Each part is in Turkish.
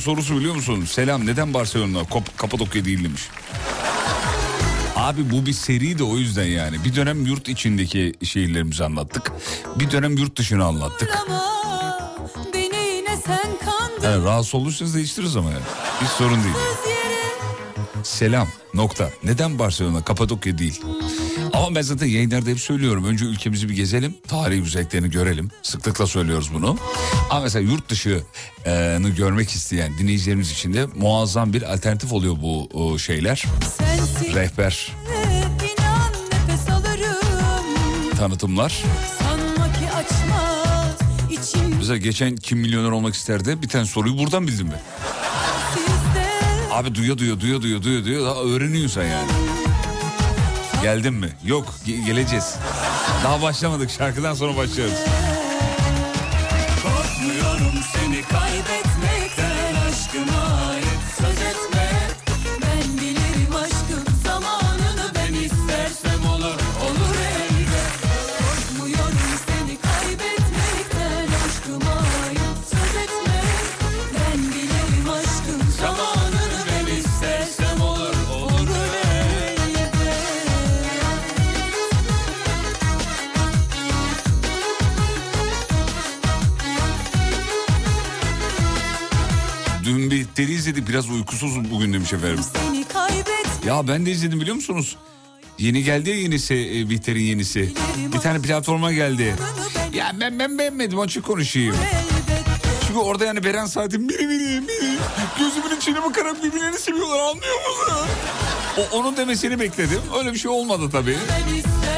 Sorusu biliyor musun? Selam neden Barcelona Kop- Kapadokya değil demiş. Abi bu bir seri de o yüzden yani. Bir dönem yurt içindeki şehirlerimizi anlattık. Bir dönem yurt dışını anlattık. Yani rahatsız olursanız değiştiririz ama yani. Hiç sorun değil. Selam nokta. Neden Barcelona Kapadokya değil? Ama ben zaten yayınlarda hep söylüyorum. Önce ülkemizi bir gezelim. Tarihi güzelliklerini görelim. Sıklıkla söylüyoruz bunu. Ama mesela yurt dışını görmek isteyen dinleyicilerimiz için de muazzam bir alternatif oluyor bu şeyler. sensiz Rehber, inan tanıtımlar. Açmaz Mesela geçen kim milyoner olmak isterdi? Bir tane soruyu buradan bildim ben. Abi duya duya duya duya duya duya öğreniyorsun yani. Geldin mi? Yok ge- geleceğiz. Daha başlamadık şarkıdan sonra başlarız. Biraz uykusuzum bugün demiş efendim. Ya ben de izledim biliyor musunuz? Yeni geldi ya yenisi e, Bihter'in yenisi. Bir tane platforma geldi. Ya ben ben beğenmedim açık konuşayım. Çünkü orada yani Beren Saat'in biri biri biri gözümün içine bakarak birbirlerini seviyorlar anlıyor musun? O, onun demesini bekledim. Öyle bir şey olmadı tabii.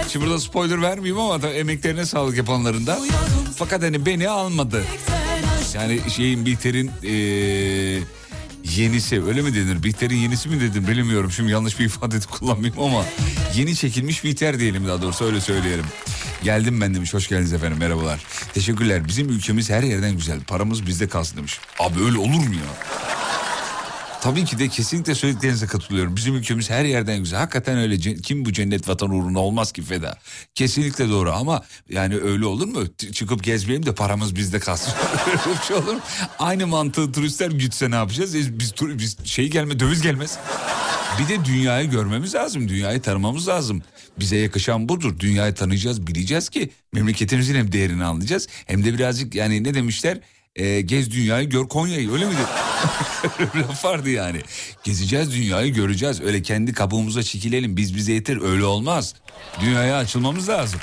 Şimdi burada spoiler vermeyeyim ama tabii emeklerine sağlık yapanların da. Fakat hani beni almadı. Yani şeyin Bihter'in eee, yenisi öyle mi denir? Bihter'in yenisi mi dedim bilmiyorum. Şimdi yanlış bir ifade kullanmayayım ama yeni çekilmiş Bihter diyelim daha doğrusu öyle söyleyelim. Geldim ben demiş. Hoş geldiniz efendim. Merhabalar. Teşekkürler. Bizim ülkemiz her yerden güzel. Paramız bizde kalsın demiş. Abi öyle olur mu ya? Tabii ki de kesinlikle söylediklerinize katılıyorum. Bizim ülkemiz her yerden güzel. Hakikaten öyle. Kim bu cennet vatan uğruna olmaz ki feda. Kesinlikle doğru ama yani öyle olur mu? Çıkıp gezmeyelim de paramız bizde kalsın. öyle bir şey olur mu? Aynı mantığı turistler gütse ne yapacağız? Biz, tur- biz şey gelme döviz gelmez. Bir de dünyayı görmemiz lazım. Dünyayı tanımamız lazım. Bize yakışan budur. Dünyayı tanıyacağız, bileceğiz ki memleketimizin hem değerini anlayacağız. Hem de birazcık yani ne demişler? Ee, gez dünyayı gör Konya'yı öyle miydi? Laf vardı yani. Gezeceğiz dünyayı göreceğiz. Öyle kendi kabuğumuza çekilelim biz bize yeter öyle olmaz. Dünyaya açılmamız lazım.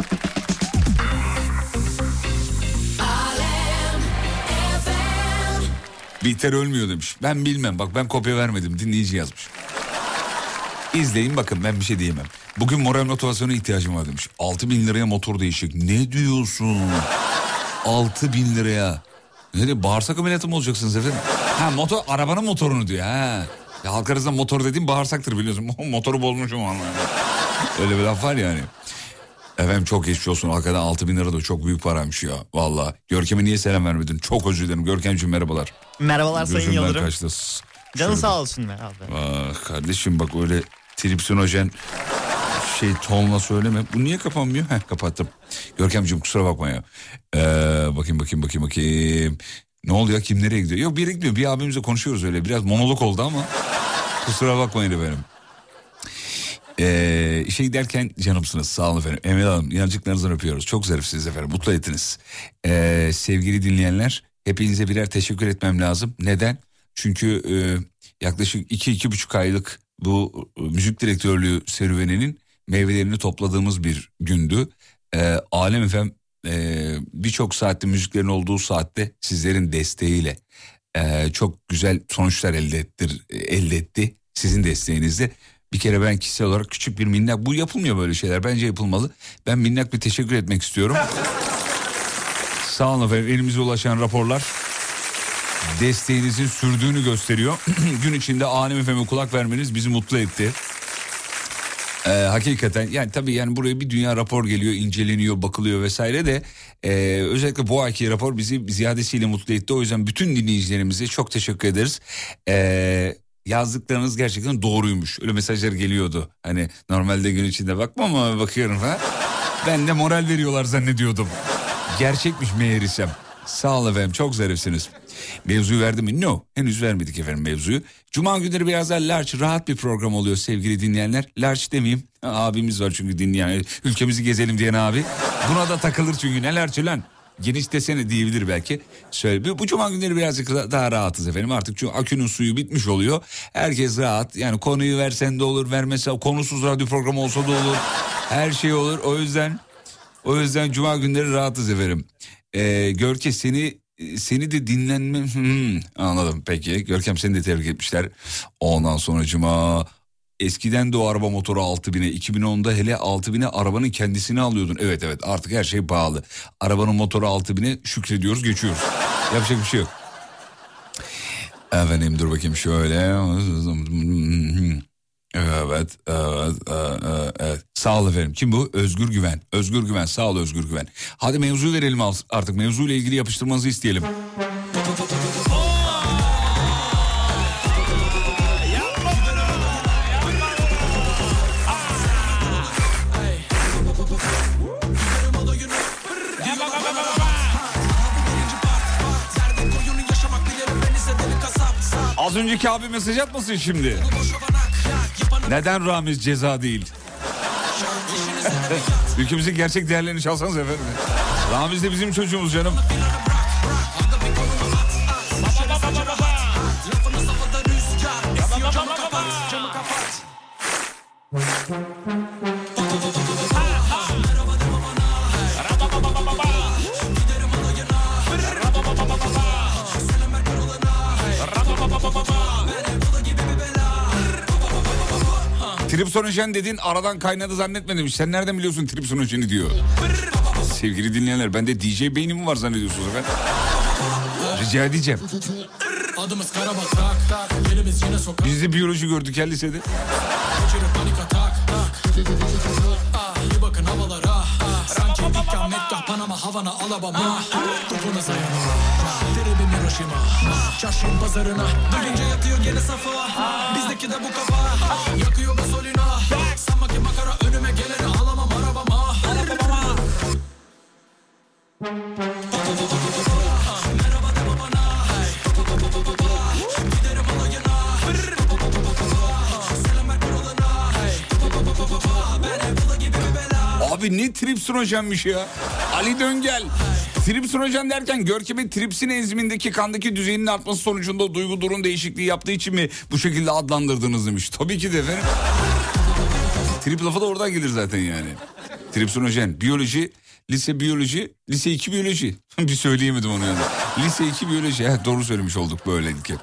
Bihter ölmüyor demiş. Ben bilmem bak ben kopya vermedim dinleyici yazmış. İzleyin bakın ben bir şey diyemem. Bugün moral motivasyona ihtiyacım var demiş. 6 bin liraya motor değişecek. Ne diyorsun? 6 bin liraya. Ne bağırsak ameliyatı mı olacaksınız efendim? Ha motor arabanın motorunu diyor ha. Ya halk arasında motor dediğim bağırsaktır biliyorsun. Motoru bozmuşum ama. Öyle bir laf var yani. Efendim çok geçmiş olsun. Hakikaten 6 bin lira da çok büyük paraymış ya. Valla. Görkem'e niye selam vermedin? Çok özür dilerim. Görkemciğim merhabalar. Merhabalar Sayın Gözümden Yıldırım. kaçtı. Canın Şöyle- sağ olsun be abi. Ah kardeşim bak öyle tripsinojen şey tonla söyleme. Bu niye kapanmıyor? Heh kapattım. Görkemciğim kusura bakma ya. Ee, bakayım bakayım bakayım bakayım. Ne oldu ya kim nereye gidiyor? Yok bir yere. Bir abimizle konuşuyoruz öyle. Biraz monolog oldu ama. kusura bakmayın efendim. Ee, işe giderken canımsınız sağ olun efendim. Emel Hanım yanacıklarınızdan öpüyoruz. Çok zarifsiniz efendim mutlu ettiniz. Ee, sevgili dinleyenler hepinize birer teşekkür etmem lazım. Neden? Çünkü e, yaklaşık iki iki buçuk aylık bu e, müzik direktörlüğü serüveninin meyvelerini topladığımız bir gündü. Ee, Alem efem birçok saatte müziklerin olduğu saatte sizlerin desteğiyle e, çok güzel sonuçlar elde ettir, elde etti. Sizin desteğinizle. Bir kere ben kişisel olarak küçük bir minnak bu yapılmıyor böyle şeyler bence yapılmalı. Ben minnak bir teşekkür etmek istiyorum. Sağ olun efendim elimize ulaşan raporlar desteğinizin sürdüğünü gösteriyor. Gün içinde Alem FM'e kulak vermeniz bizi mutlu etti. Ee, hakikaten yani tabii yani buraya bir dünya rapor geliyor inceleniyor bakılıyor vesaire de e, özellikle bu ayki rapor bizi ziyadesiyle mutlu etti. O yüzden bütün dinleyicilerimize çok teşekkür ederiz. Ee, yazdıklarınız gerçekten doğruymuş öyle mesajlar geliyordu. Hani normalde gün içinde bakmam ama bakıyorum ha. Ben de moral veriyorlar zannediyordum. Gerçekmiş meğerisem. Sağ olun efendim çok zarifsiniz. Mevzuyu verdi mi? No. Henüz vermedik efendim mevzuyu. Cuma günleri biraz daha large rahat bir program oluyor sevgili dinleyenler. Large demeyeyim. Abimiz var çünkü dinleyen. Ülkemizi gezelim diyen abi. Buna da takılır çünkü ne large lan. Geniş desene diyebilir belki. Söyle, bu, cuma günleri birazcık da- daha rahatız efendim. Artık çünkü akünün suyu bitmiş oluyor. Herkes rahat. Yani konuyu versen de olur, vermese konusuz radyo programı olsa da olur. Her şey olur. O yüzden o yüzden cuma günleri rahatız efendim. Ee, Görke seni seni de dinlenme Hmm, anladım. Peki Görkem seni de tebrik etmişler. Ondan sonra cuma eskiden de o araba motoru 6000'e 2010'da hele 6000'e arabanın kendisini alıyordun. Evet evet artık her şey pahalı. Arabanın motoru 6000'e şükrediyoruz geçiyoruz. Yapacak bir şey yok. Efendim dur bakayım şöyle Evet, evet, evet, evet. Sağ ol efendim. Kim bu? Özgür Güven. Özgür Güven, sağ ol Özgür Güven. Hadi mevzu verelim artık. Mevzuyla ilgili yapıştırmanızı isteyelim. Az önceki abi mesaj atmasın şimdi. Neden Ramiz ceza değil? Ülkemizin gerçek değerlerini çalsanız efendim. Ramiz de bizim çocuğumuz canım. Tripsonojen dedin aradan kaynadı zannetmedim. Sen nereden biliyorsun tripsonojeni diyor. Sevgili dinleyenler bende DJ beynim var zannediyorsunuz efendim. Rica edeceğim. Adımız Karabakak Yerimiz yine sokak Biz de biyoloji gördük ya lisede. Dikkat Mekkah Panama Havana Alabama. Topunuza yanıma Tribim Hiroşima. Çarşıyım pazarına. Duyunca yatıyor gene safa. Bizdeki de bu kafa. Yakıyor gasolina Sanma ki makara önüme geleni alamam arabama Arabama Abi ne tripsinojenmiş ya. Ali Döngel. Tripsinojen derken Görkem'in tripsin enzimindeki kandaki düzeyinin artması sonucunda duygu durum değişikliği yaptığı için mi bu şekilde adlandırdınız demiş. Tabii ki de efendim. Trip lafı da oradan gelir zaten yani. Tripsinojen, biyoloji, lise biyoloji, lise 2 biyoloji. Bir söyleyemedim onu yani. Lise 2 biyoloji. Evet, doğru söylemiş olduk böylelikle.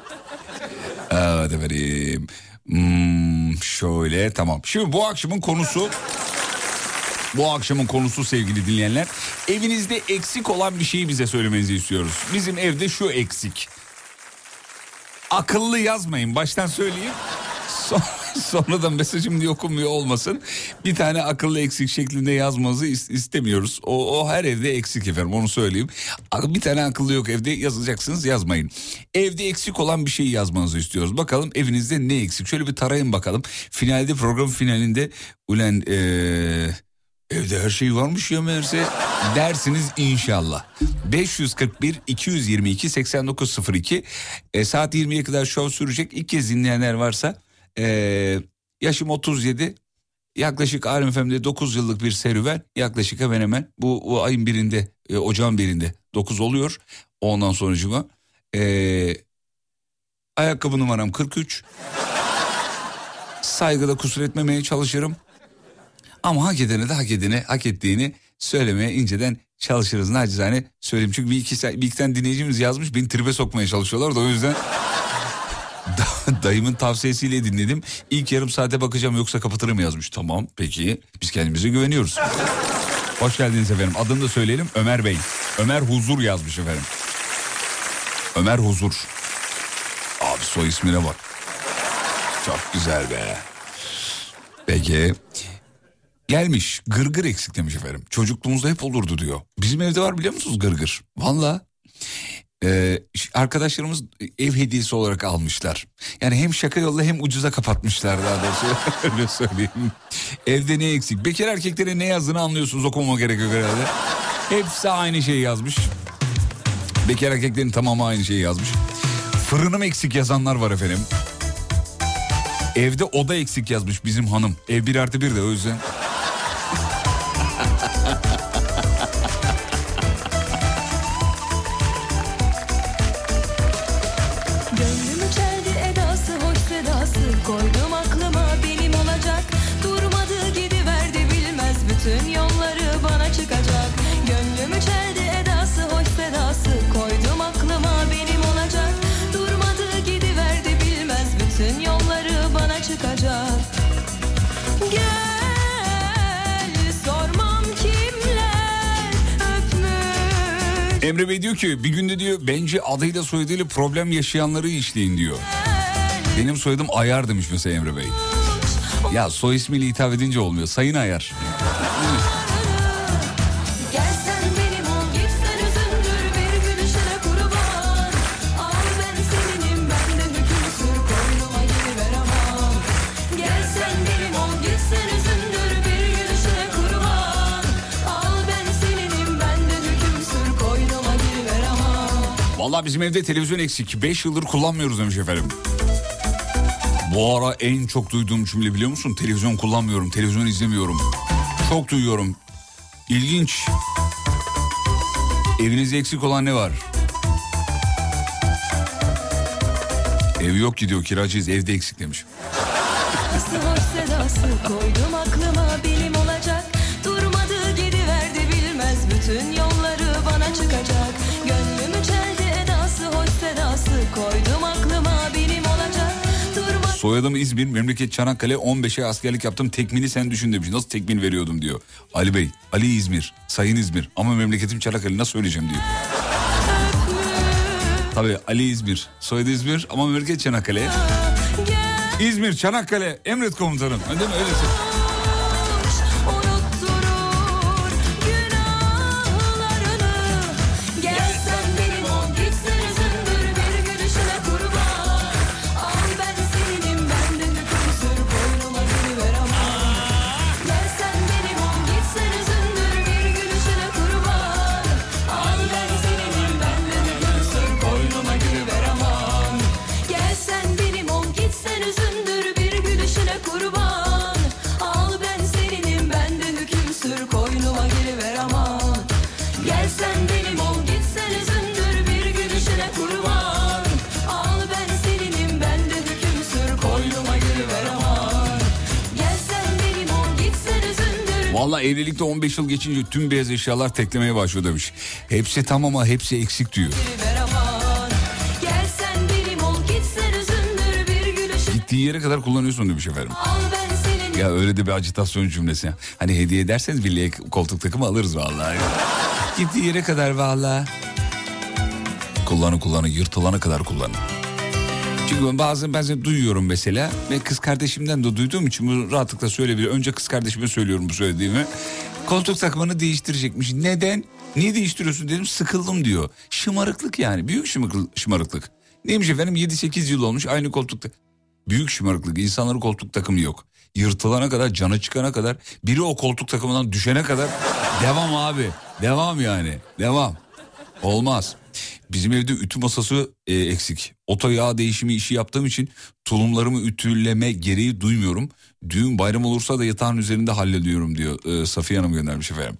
Evet efendim. Hmm, şöyle tamam. Şimdi bu akşamın konusu bu akşamın konusu sevgili dinleyenler. Evinizde eksik olan bir şeyi bize söylemenizi istiyoruz. Bizim evde şu eksik. akıllı yazmayın baştan söyleyeyim. Son, sonradan mesajım diye okunmuyor olmasın. Bir tane akıllı eksik şeklinde yazmanızı is- istemiyoruz. O, o her evde eksik efendim onu söyleyeyim. Bir tane akıllı yok evde yazacaksınız yazmayın. Evde eksik olan bir şey yazmanızı istiyoruz. Bakalım evinizde ne eksik? Şöyle bir tarayın bakalım. Finalde program finalinde ulen eee, evde her şey varmış ya meğerse dersiniz inşallah. 541 222 8902 e, saat 20'ye kadar şov sürecek. İlk kez dinleyenler varsa e, yaşım 37 yaklaşık Alem FM'de 9 yıllık bir serüven yaklaşık hemen hemen bu, bu ayın birinde e, ocağın birinde 9 oluyor. Ondan sonucuma e, ayakkabı numaram 43 saygıda kusur etmemeye çalışırım. Ama hak edene de hak edene hak ettiğini söylemeye inceden çalışırız. Nacizane söyleyeyim. Çünkü bir iki, bir iki tane dinleyicimiz yazmış beni tribe sokmaya çalışıyorlar da o yüzden da- dayımın tavsiyesiyle dinledim. İlk yarım saate bakacağım yoksa kapatırım yazmış. Tamam peki biz kendimize güveniyoruz. Hoş geldiniz efendim. Adını da söyleyelim Ömer Bey. Ömer Huzur yazmış efendim. Ömer Huzur. Abi soy ismine bak. Çok güzel be. Peki. Gelmiş gırgır eksik demiş efendim. Çocukluğumuzda hep olurdu diyor. Bizim evde var biliyor musunuz gırgır? Valla. Ee, arkadaşlarımız ev hediyesi olarak almışlar. Yani hem şaka yolla hem ucuza kapatmışlar daha doğrusu. Öyle söyleyeyim. Evde ne eksik? Bekar erkeklere ne yazdığını anlıyorsunuz okumama gerek yok herhalde. Hepsi aynı şeyi yazmış. Bekar erkeklerin tamamı aynı şeyi yazmış. Fırınım eksik yazanlar var efendim. Evde oda eksik yazmış bizim hanım. Ev bir artı bir de o yüzden. Emre Bey diyor ki bir günde diyor bence adıyla soyadıyla problem yaşayanları işleyin diyor. Benim soyadım Ayar demiş mesela Emre Bey. Ya soy ismiyle hitap edince olmuyor. Sayın Ayar. Bizim evde televizyon eksik. 5 yıldır kullanmıyoruz demiş efendim. Bu ara en çok duyduğum cümle biliyor musun? Televizyon kullanmıyorum, televizyon izlemiyorum. Çok duyuyorum. İlginç. Evinizde eksik olan ne var? Ev yok gidiyor kiracıyız evde eksik demiş. Nasıl hoş sedası koydum aklıma Soyadım İzmir, memleket Çanakkale 15'e askerlik yaptım. Tekmini sen düşün demiş. Nasıl tekmin veriyordum diyor. Ali Bey, Ali İzmir, Sayın İzmir ama memleketim Çanakkale nasıl söyleyeceğim diyor. Tabii Ali İzmir, soyadı İzmir ama memleket Çanakkale. İzmir, Çanakkale, emret komutanım. Değil mi? Öylesi. unutturur Evlilikte 15 yıl geçince tüm beyaz eşyalar teklemeye başlıyor demiş. Hepsi tam ama hepsi eksik diyor. giriver aman Gelsen benim ol gitsen üzündür bir gülüşüne Gittiği yere kadar kullanıyorsun demiş efendim. Ben Ya öyle de bir acitasyon cümlesi. Hani hediye ederseniz birliğe koltuk takımı alırız vallahi. Gittiği yere kadar vallahi. Kullanı kullanı yırtılana kadar kullanın. Çünkü ben bazen bazen duyuyorum mesela ve kız kardeşimden de duyduğum için bunu rahatlıkla söyleyebilirim. Önce kız kardeşime söylüyorum bu söylediğimi. Koltuk takımını değiştirecekmiş. Neden? Niye değiştiriyorsun dedim sıkıldım diyor. Şımarıklık yani büyük şımarıklık. Neymiş efendim 7-8 yıl olmuş aynı koltukta. Büyük şımarıklık insanların koltuk takımı yok. Yırtılana kadar canı çıkana kadar biri o koltuk takımından düşene kadar devam abi. Devam yani devam. Olmaz. Bizim evde ütü masası e, eksik. Oto yağ değişimi işi yaptığım için tulumlarımı ütüleme gereği duymuyorum. Düğün bayram olursa da yatağın üzerinde hallediyorum diyor e, Safiye Hanım göndermiş efendim.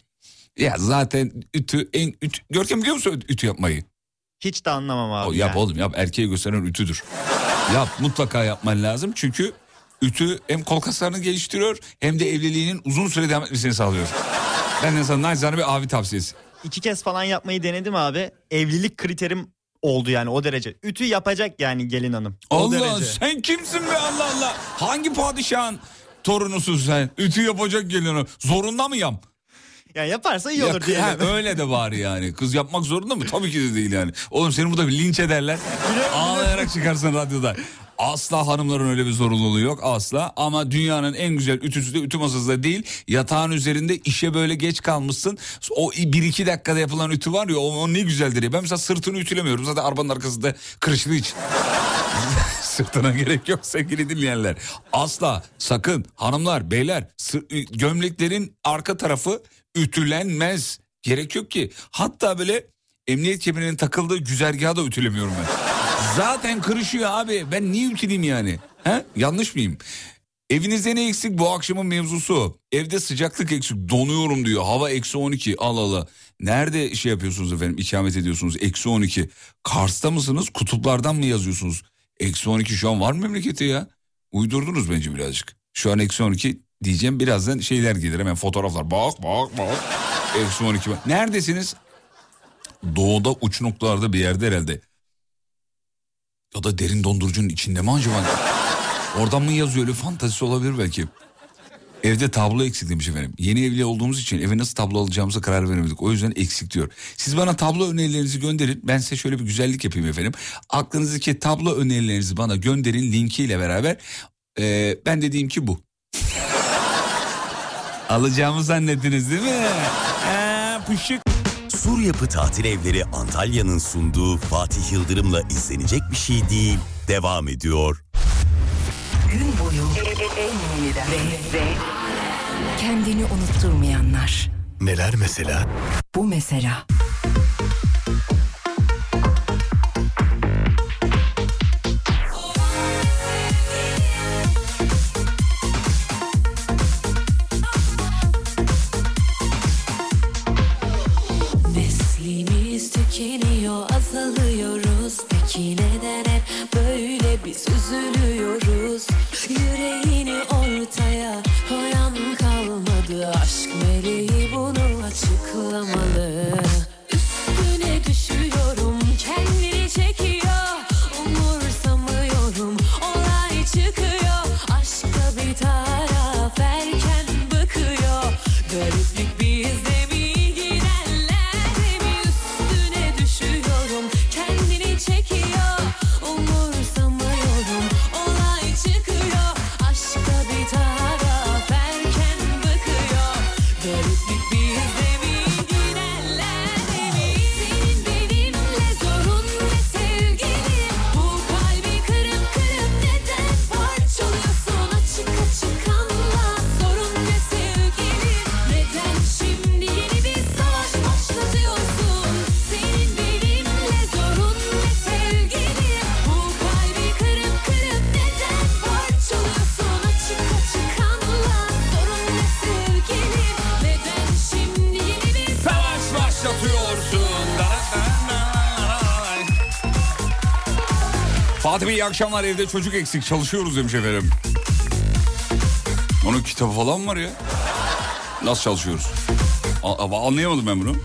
Ya zaten ütü en ütü, Görkem biliyor musun ütü yapmayı? Hiç de anlamam abi. O, yap yani. oğlum yap erkeğe gösteren ütüdür. yap mutlaka yapman lazım çünkü ütü hem kol kaslarını geliştiriyor hem de evliliğinin uzun süre devam etmesini sağlıyor. Ben de sana naçizane bir abi tavsiyesi. İki kez falan yapmayı denedim abi. Evlilik kriterim oldu yani o derece. Ütü yapacak yani gelin hanım. O Allah derece. sen kimsin be Allah Allah. Hangi padişahın torunusun sen? Ütü yapacak gelin Zorunda mı yam? Yani yaparsa iyi olur Ya, ha, öyle de bari yani. Kız yapmak zorunda mı? Tabii ki de değil yani. Oğlum seni burada bir linç ederler. Ağlayarak çıkarsın radyoda. Asla hanımların öyle bir zorunluluğu yok asla ama dünyanın en güzel ütüsü de ütü masası da değil. Yatağın üzerinde işe böyle geç kalmışsın. O bir iki dakikada yapılan ütü var ya o, o ne güzeldir ya. Ben mesela sırtını ütülemiyorum zaten arabanın arkasında kırıştığı için. Sırtına gerek yok sevgili dinleyenler. Asla sakın hanımlar beyler gömleklerin arka tarafı ütülenmez. Gerek yok ki. Hatta böyle emniyet kemerinin takıldığı güzergahı da ütülemiyorum ben. Zaten kırışıyor abi. Ben niye ütüleyeyim yani? He? Yanlış mıyım? Evinizde ne eksik bu akşamın mevzusu? Evde sıcaklık eksik donuyorum diyor. Hava eksi 12 al ala. Nerede şey yapıyorsunuz efendim ikamet ediyorsunuz eksi 12. Kars'ta mısınız kutuplardan mı yazıyorsunuz? Eksi 12 şu an var mı memlekette ya? Uydurdunuz bence birazcık. Şu an eksi 12 diyeceğim birazdan şeyler gelir hemen fotoğraflar. Bak bak bak. Eksi 12 bak. Neredesiniz? Doğuda uç noktalarda bir yerde herhalde. Ya da derin dondurucunun içinde mi acaba? Oradan mı yazıyor öyle fantazisi olabilir belki. Evde tablo eksik demiş efendim. Yeni evli olduğumuz için eve nasıl tablo alacağımıza karar veremedik. O yüzden eksik diyor. Siz bana tablo önerilerinizi gönderin. Ben size şöyle bir güzellik yapayım efendim. Aklınızdaki tablo önerilerinizi bana gönderin linkiyle beraber. Ee, ben dediğim ki bu. Alacağımı zannettiniz değil mi? Ee, pışık. Sur Yapı Tatil Evleri Antalya'nın sunduğu Fatih Yıldırım'la izlenecek bir şey değil. Devam ediyor. Gün boyu yeniden ve, ve kendini unutturmayanlar. Neler mesela? Bu mesela. Fatih Bey iyi akşamlar evde çocuk eksik çalışıyoruz demiş efendim. Onun kitabı falan mı var ya. Nasıl çalışıyoruz? A- anlayamadım ben bunu.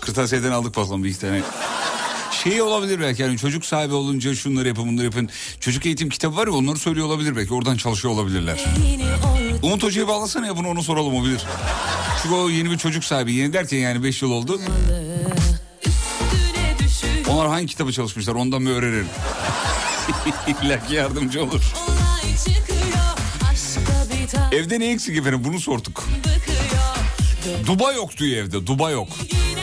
Kırtasiyeden aldık falan bir tane. Şey olabilir belki yani çocuk sahibi olunca şunları yapın bunları yapın. Çocuk eğitim kitabı var ya onları söylüyor olabilir belki oradan çalışıyor olabilirler. Umut Hoca'yı bağlasana ya bunu onu soralım o bilir. Çünkü o yeni bir çocuk sahibi. Yeni derken yani 5 yıl oldu. Onlar hangi kitabı çalışmışlar ondan bir öğrenelim. İlla ki yardımcı olur. Çıkıyor Evde ne eksik efendim bunu sorduk. bıkıyor Duba yok diyor evde duba yok. Benim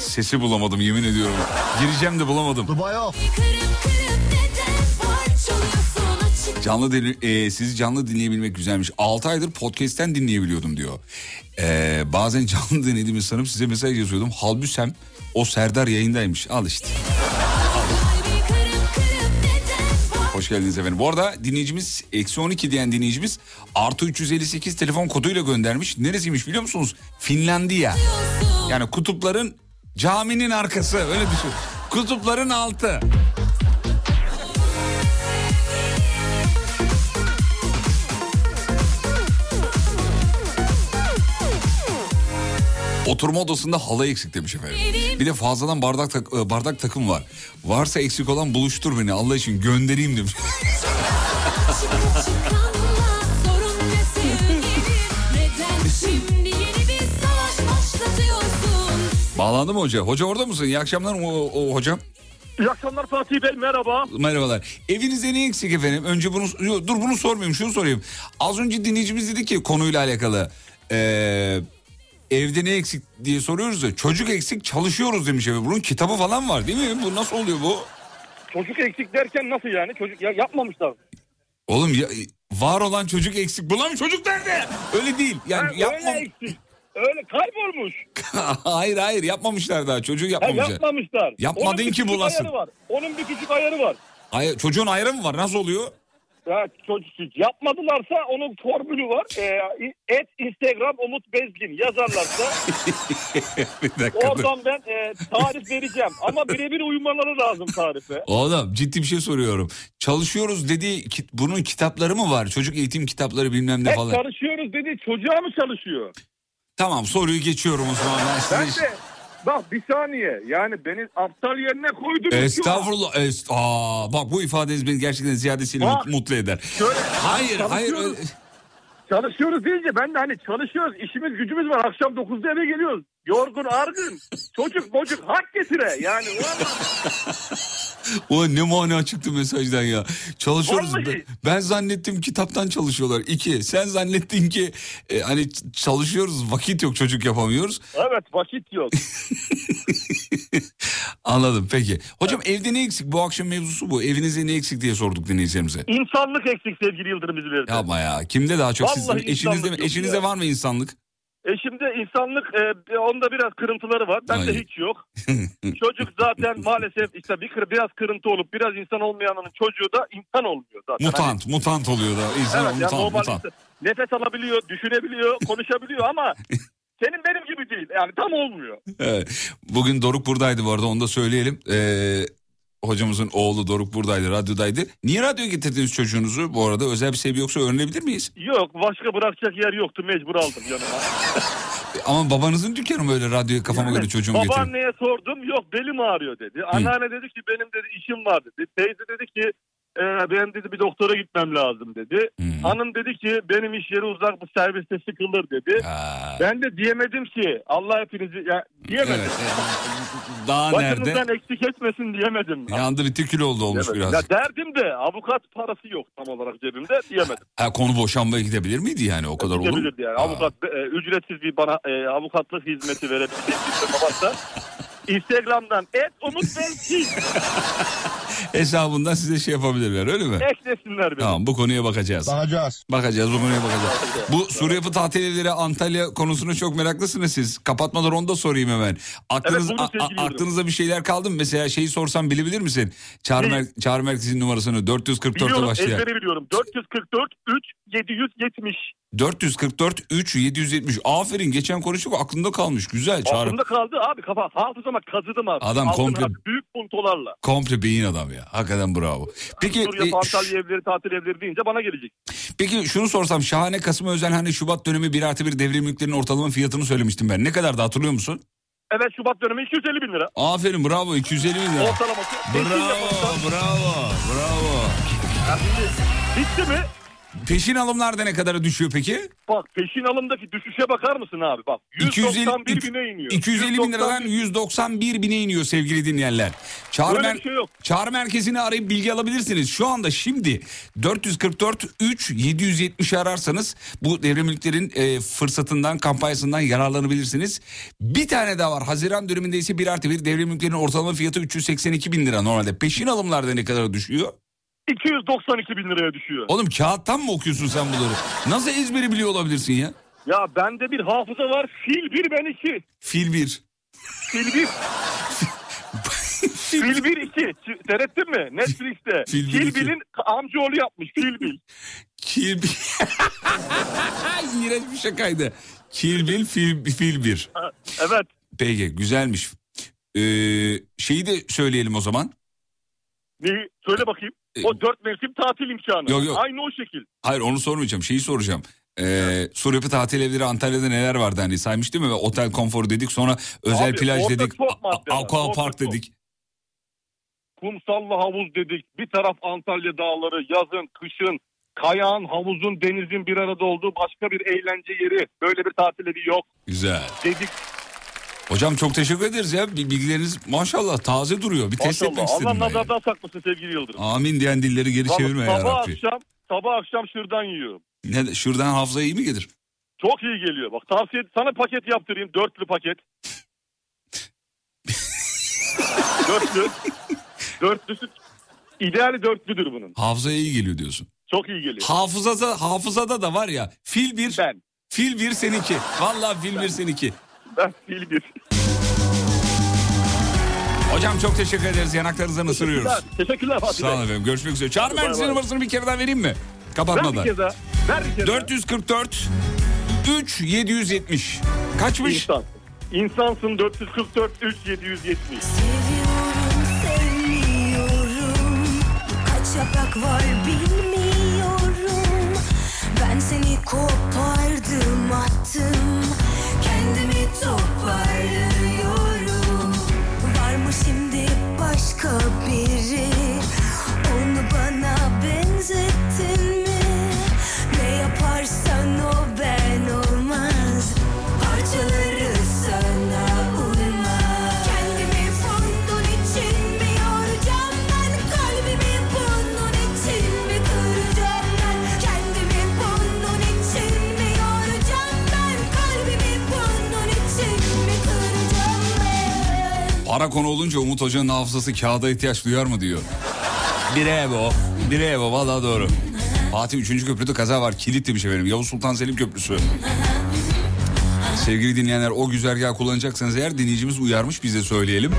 Sesi bulamadım yemin ediyorum. Gireceğim de bulamadım. parçalıyorsun açık Canlı dinle- e, sizi canlı dinleyebilmek güzelmiş. 6 aydır podcast'ten dinleyebiliyordum diyor. E, bazen canlı dinlediğimi sanıp size mesaj yazıyordum. Halbüsem o Serdar yayındaymış. Al işte. Hoş geldiniz efendim. Bu arada dinleyicimiz eksi 12 diyen dinleyicimiz artı 358 telefon koduyla göndermiş. Neresiymiş biliyor musunuz? Finlandiya. Yani kutupların caminin arkası öyle düşün. Kutupların altı. Oturma odasında halı eksik demiş efendim. Bir de fazladan bardak tak- e, bardak takım var. Varsa eksik olan buluştur beni Allah için göndereyim demiş. Bağlandı mı hoca? Hoca orada mısın? İyi akşamlar o, o hocam. İyi akşamlar Fatih Bey merhaba. Merhabalar. Evinizde ne eksik efendim? Önce bunu dur bunu sormayayım şunu sorayım. Az önce dinleyicimiz dedi ki konuyla alakalı. Ee, evde ne eksik diye soruyoruz da çocuk eksik çalışıyoruz demiş efendim. Bunun kitabı falan var değil mi? Bu nasıl oluyor bu? Çocuk eksik derken nasıl yani? Çocuk ya yapmamışlar. Oğlum ya, var olan çocuk eksik. Bulan çocuk nerede? Öyle değil. Yani Ha, yapma... Öyle eksik. Öyle kaybolmuş. hayır hayır yapmamışlar daha. Çocuğu Ha, yapmamışlar. yapmamışlar. Yapmadın ki bulasın. ayarı var. Onun bir küçük ayarı var. Hayır, çocuğun ayrı mı var? Nasıl oluyor? Ya çocuk yapmadılarsa onun formülü var. Ee, et Instagram Umut Bezgin yazarlarsa Bir oradan ben e, tarif vereceğim. Ama birebir uymaları lazım tarife. Oğlum ciddi bir şey soruyorum. Çalışıyoruz dediği ki- bunun kitapları mı var? Çocuk eğitim kitapları bilmem ne Hep falan. çalışıyoruz dedi çocuğa mı çalışıyor? Tamam soruyu geçiyorum o zaman ben. Ben de bak bir saniye yani beni aptal yerine an. Estağfurullah. Est Aa, bak bu ifadeniz beni gerçekten ziyadesiyle Bak. mut- mutlu eder. Şöyle, Hayır hayır öyle- Çalışıyoruz deyince ben de hani çalışıyoruz işimiz gücümüz var akşam 9'da eve geliyoruz. Yorgun argın çocuk çocuk hak getire yani O ne mana çıktı mesajdan ya. Çalışıyoruz. Vallahi. Ben, ben zannettim kitaptan çalışıyorlar. İki. Sen zannettin ki e, hani çalışıyoruz vakit yok çocuk yapamıyoruz. Evet vakit yok. Anladım peki. Hocam evde ne eksik? Bu akşam mevzusu bu. Evinizde ne eksik diye sorduk dinleyicilerimize. İnsanlık eksik sevgili Yıldırım İzmir'de. Yapma ya. Kimde daha çok? Sizin Vallahi eşinizde mi? insanlık yok Eşinizde ya. var mı insanlık? Eşimde insanlık e, onda biraz kırıntıları var. Bende Ay. hiç yok. Çocuk zaten maalesef işte bir biraz kırıntı olup biraz insan olmayanın çocuğu da insan olmuyor zaten. Mutant, mutant oluyor da. İnsan Evet, yani mutant, normal mutant. nefes alabiliyor, düşünebiliyor, konuşabiliyor ama senin benim gibi değil. Yani tam olmuyor. Evet. Bugün Doruk buradaydı bu arada onu da söyleyelim. Ee, hocamızın oğlu Doruk buradaydı, radyodaydı. Niye radyoya getirdiniz çocuğunuzu bu arada? Özel bir sebebi yoksa öğrenebilir miyiz? Yok başka bırakacak yer yoktu mecbur aldım yanıma. Ama babanızın dükkanı mı öyle radyoya kafama göre çocuğumu getirin? Babaanneye sordum yok belim ağrıyor dedi. Anneanne dedi ki benim dedi işim var dedi. Teyze dedi ki e, ben dedi bir doktora gitmem lazım dedi. Hmm. Hanım dedi ki benim iş yeri uzak bu serviste sıkılır dedi. Ha, Ben de diyemedim ki Allah hepinizi ya, diyemedim. evet. e, Daha nerede? Başınızdan eksik etmesin diyemedim. Yandı bitti kül oldu olmuş Diyemedim. biraz. Ya derdim de avukat parası yok tam olarak cebimde diyemedim. Ha, konu boşanmaya gidebilir miydi yani o kadar olur mu? Gidebilirdi yani. Ha. Avukat e, ücretsiz bir bana e, avukatlık hizmeti verebilecek bir varsa Instagram'dan et Umut Belki Hesabından size şey yapabilirler öyle mi? eklesinler beni. Tamam bu konuya bakacağız. Bakacağız. Bakacağız bu konuya bakacağız. Bu Sur Yapı Tatil Evleri Antalya konusuna çok meraklısınız siz. Kapatmadan onu da sorayım hemen. Aklınız, Evet, buyurun a- a- sevgili Yıldırım. aklınızda bir şeyler kaldı mı? Mesela şeyi sorsam bilebilir misin? Çağrı, mer- çağrı merkezinin numarasını 444'e Biliyorum başlayan. ezbere biliyorum. 444 3 770. 444 3 770. Aferin geçen konuştuk aklında kalmış. Güzel Çağrı. Aklımda kaldı abi kafa hafızama kazıdım abi. Adam Altın komple- abi, Büyük puntolarla. Komple beyin adam ya. Hakikaten bravo. Peki Suriye, e, Antalya evleri, tatil evleri deyince bana gelecek. peki şunu sorsam şahane Kasım özel hani Şubat dönemi 1 artı 1 devrim mülklerin ortalama fiyatını söylemiştim ben. Ne kadar da hatırlıyor musun? Evet Şubat dönemi 250 bin lira. Aferin bravo 250 bin lira. Ortalaması. Bravo bravo bravo. Bitti mi? Peşin alımlarda ne kadara düşüyor peki? Bak peşin alımdaki düşüşe bakar mısın abi? Bak 191 bine iniyor. 250 bin liradan 191 bine iniyor sevgili dinleyenler. Çağrı, mer- şey yok. Çağrı merkezini arayıp bilgi alabilirsiniz. Şu anda şimdi 444 3 770 ararsanız bu devrimliklerin e, fırsatından kampanyasından yararlanabilirsiniz. Bir tane daha var. Haziran döneminde ise 1 artı 1 devrimliklerin ortalama fiyatı 382 bin lira normalde. Peşin alımlarda ne kadar düşüyor? 292 bin liraya düşüyor. Oğlum kağıttan mı okuyorsun sen bunları? Nasıl ezberi biliyor olabilirsin ya? Ya bende bir hafıza var. Fil bir ben iki. Fil 1. Fil bir. Fil bir iki. Ç- Seyrettin mi? Netflix'te. Fil bir Fil. Bil'in amcaoğlu yapmış. Fil Bil. Kill Bill. İğrenç bir şakaydı. Kill Bill, Fil, Fil 1. Ha, Evet. Peki güzelmiş. Ee, şeyi de söyleyelim o zaman. Neyi? Söyle bakayım. O dört mevsim tatil imkanı. E, Yok, yok. Aynı o şekil. Hayır onu sormayacağım. Şeyi soracağım. Ee, sur yapı tatil evleri Antalya'da neler vardı hani saymış değil mi? Otel konforu dedik sonra özel Abi, plaj dedik. Aqua park dedik. Kumsallı havuz dedik. Bir taraf Antalya dağları. Yazın, kışın. Kayağın, havuzun, denizin bir arada olduğu başka bir eğlence yeri. Böyle bir tatil evi yok Güzel. dedik. Hocam çok teşekkür ederiz ya. Bilgileriniz maşallah taze duruyor. Bir test etmek Maşallah. istedim Allah ben. nazardan saklasın sevgili Yıldırım. Amin diyen dilleri geri Vallahi çevirme ya Rabbi. akşam, sabah akşam şırdan yiyorum. Ne, şuradan hafıza iyi mi gelir? Çok iyi geliyor. Bak tavsiye sana paket yaptırayım. Dörtlü paket. Dörtlü. Dörtlüsü. İdeali dörtlüdür bunun. Hafızaya iyi geliyor diyorsun. Çok iyi geliyor. Hafızada, hafızada da var ya fil bir, Ben. fil bir seninki. Vallahi fil bir seninki. Ben fil bir. Hocam çok teşekkür ederiz. Yanaklarınızdan ısırıyoruz. Teşekkürler. Teşekkürler Fatih Sağ olun efendim. Görüşmek üzere. Çağrı bay. numarasını bir kere daha vereyim mi? Ver bir Kapatmadan. kez daha. Ver bir kez daha. 444 3 770. Kaçmış? İnsan. İnsansın 444 3 770. Seviyorum, sevmiyorum. Kaç yaprak var bilmiyorum. Ben seni kopardım, attım. Kendimi toparlıyorum. Var mı şimdi başka biri? Onu bana benzettin mi? Para konu olunca Umut Hoca'nın hafızası kağıda ihtiyaç duyar mı diyor. Bir ev o. Bir ev o. Valla doğru. Fatih 3. köprüde kaza var. Kilit demiş efendim. Yavuz Sultan Selim Köprüsü. Sevgili dinleyenler o güzergahı kullanacaksanız eğer dinleyicimiz uyarmış bize söyleyelim.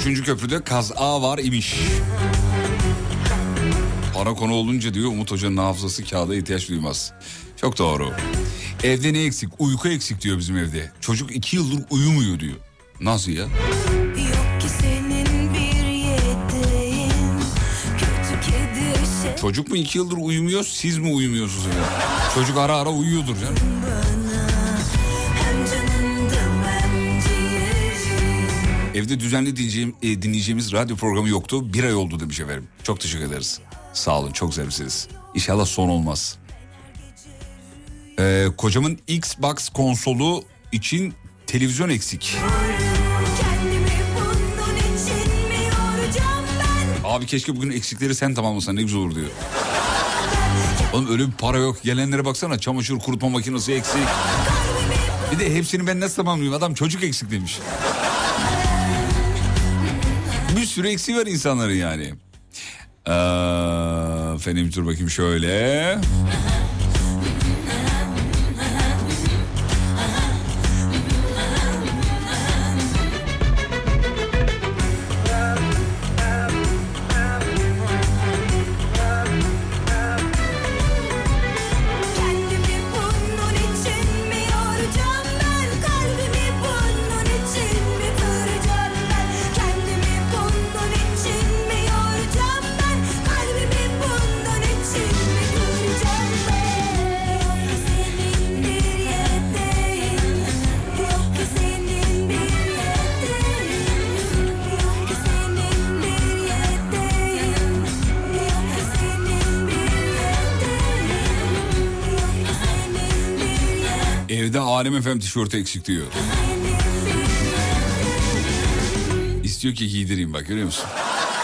Üçüncü köprüde kaza var imiş. Para konu olunca diyor Umut Hoca'nın hafızası kağıda ihtiyaç duymaz. Çok doğru. Evde ne eksik? Uyku eksik diyor bizim evde. Çocuk iki yıldır uyumuyor diyor. Nasıl ya? Şey Çocuk mu iki yıldır uyumuyor siz mi uyumuyorsunuz ya? Çocuk ara ara uyuyordur canım. Evde düzenli dinleyeceğim, e, dinleyeceğimiz radyo programı yoktu. Bir ay oldu demiş efendim. Çok teşekkür ederiz. Sağ olun çok zarifsiniz. İnşallah son olmaz. Ee, kocamın Xbox konsolu için televizyon eksik. Abi keşke bugün eksikleri sen tamamlasan ne güzel olur diyor. Oğlum öyle bir para yok. Gelenlere baksana çamaşır kurutma makinesi eksik. Bir de hepsini ben nasıl tamamlayayım? Adam çocuk eksik demiş. Bir sürü eksiği var insanların yani. Ee, efendim dur bakayım şöyle. Efem tişörtü eksik diyor. İstiyor ki giydireyim bak görüyor musun?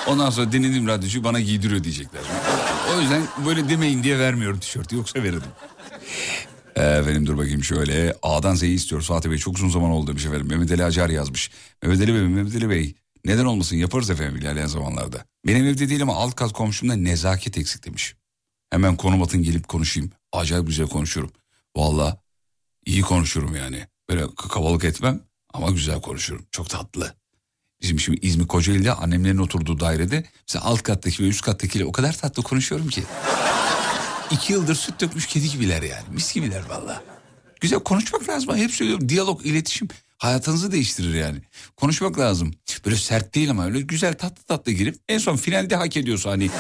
Ondan sonra dinlediğim radyocu bana giydiriyor diyecekler. O yüzden böyle demeyin diye vermiyorum tişörtü yoksa verirdim. Efendim dur bakayım şöyle. A'dan Z'yi istiyoruz Fatih Bey. Çok uzun zaman oldu demiş efendim. Mehmet Ali Acar yazmış. Mehmet Ali Bey, Mehmet Ali Bey. Neden olmasın yaparız efendim ilerleyen zamanlarda. Benim evde değil ama alt kat komşumda nezaket eksik demiş. Hemen konum atın gelip konuşayım. Acayip güzel konuşurum. Valla iyi konuşurum yani. Böyle kakabalık etmem ama güzel konuşurum. Çok tatlı. Bizim şimdi İzmir Kocaeli'de annemlerin oturduğu dairede mesela alt kattaki ve üst kattakiyle o kadar tatlı konuşuyorum ki. İki yıldır süt dökmüş kedi gibiler yani. Mis gibiler valla. Güzel konuşmak lazım. Hep söylüyorum. Diyalog, iletişim hayatınızı değiştirir yani. Konuşmak lazım. Böyle sert değil ama öyle güzel tatlı tatlı girip en son finalde hak ediyorsa hani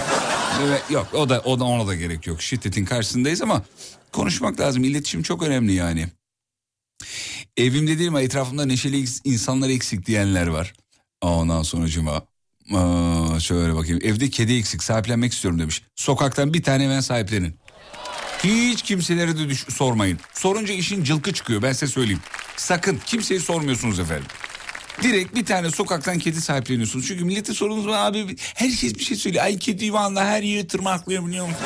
böyle yok o da o da ona da gerek yok. Şiddetin karşısındayız ama konuşmak lazım. İletişim çok önemli yani. Evimde değil ama etrafımda neşeli insanlar eksik diyenler var. Ondan sonucuma aa, şöyle bakayım. Evde kedi eksik sahiplenmek istiyorum demiş. Sokaktan bir tane hemen sahiplenin. Hiç kimselere de düş- sormayın. Sorunca işin cılkı çıkıyor ben size söyleyeyim. Sakın kimseyi sormuyorsunuz efendim. Direkt bir tane sokaktan kedi sahipleniyorsunuz. Çünkü millete sorunuz var abi herkes bir şey söylüyor. Ay kedi vallahi her yeri tırmaklıyor biliyor musun?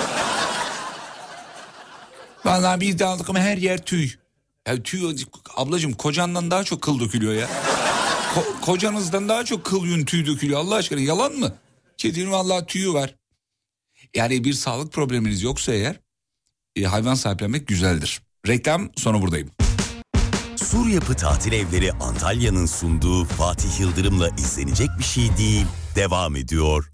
Vallahi biz de ama her yer tüy. Ya tüy ablacığım kocandan daha çok kıl dökülüyor ya. Ko- kocanızdan daha çok kıl yün tüy dökülüyor Allah aşkına yalan mı? Kedinin vallahi tüyü var. Yani bir sağlık probleminiz yoksa eğer e, hayvan sahiplenmek güzeldir. Reklam sonra buradayım. Sur Yapı Tatil Evleri Antalya'nın sunduğu Fatih Yıldırım'la izlenecek bir şey değil. Devam ediyor.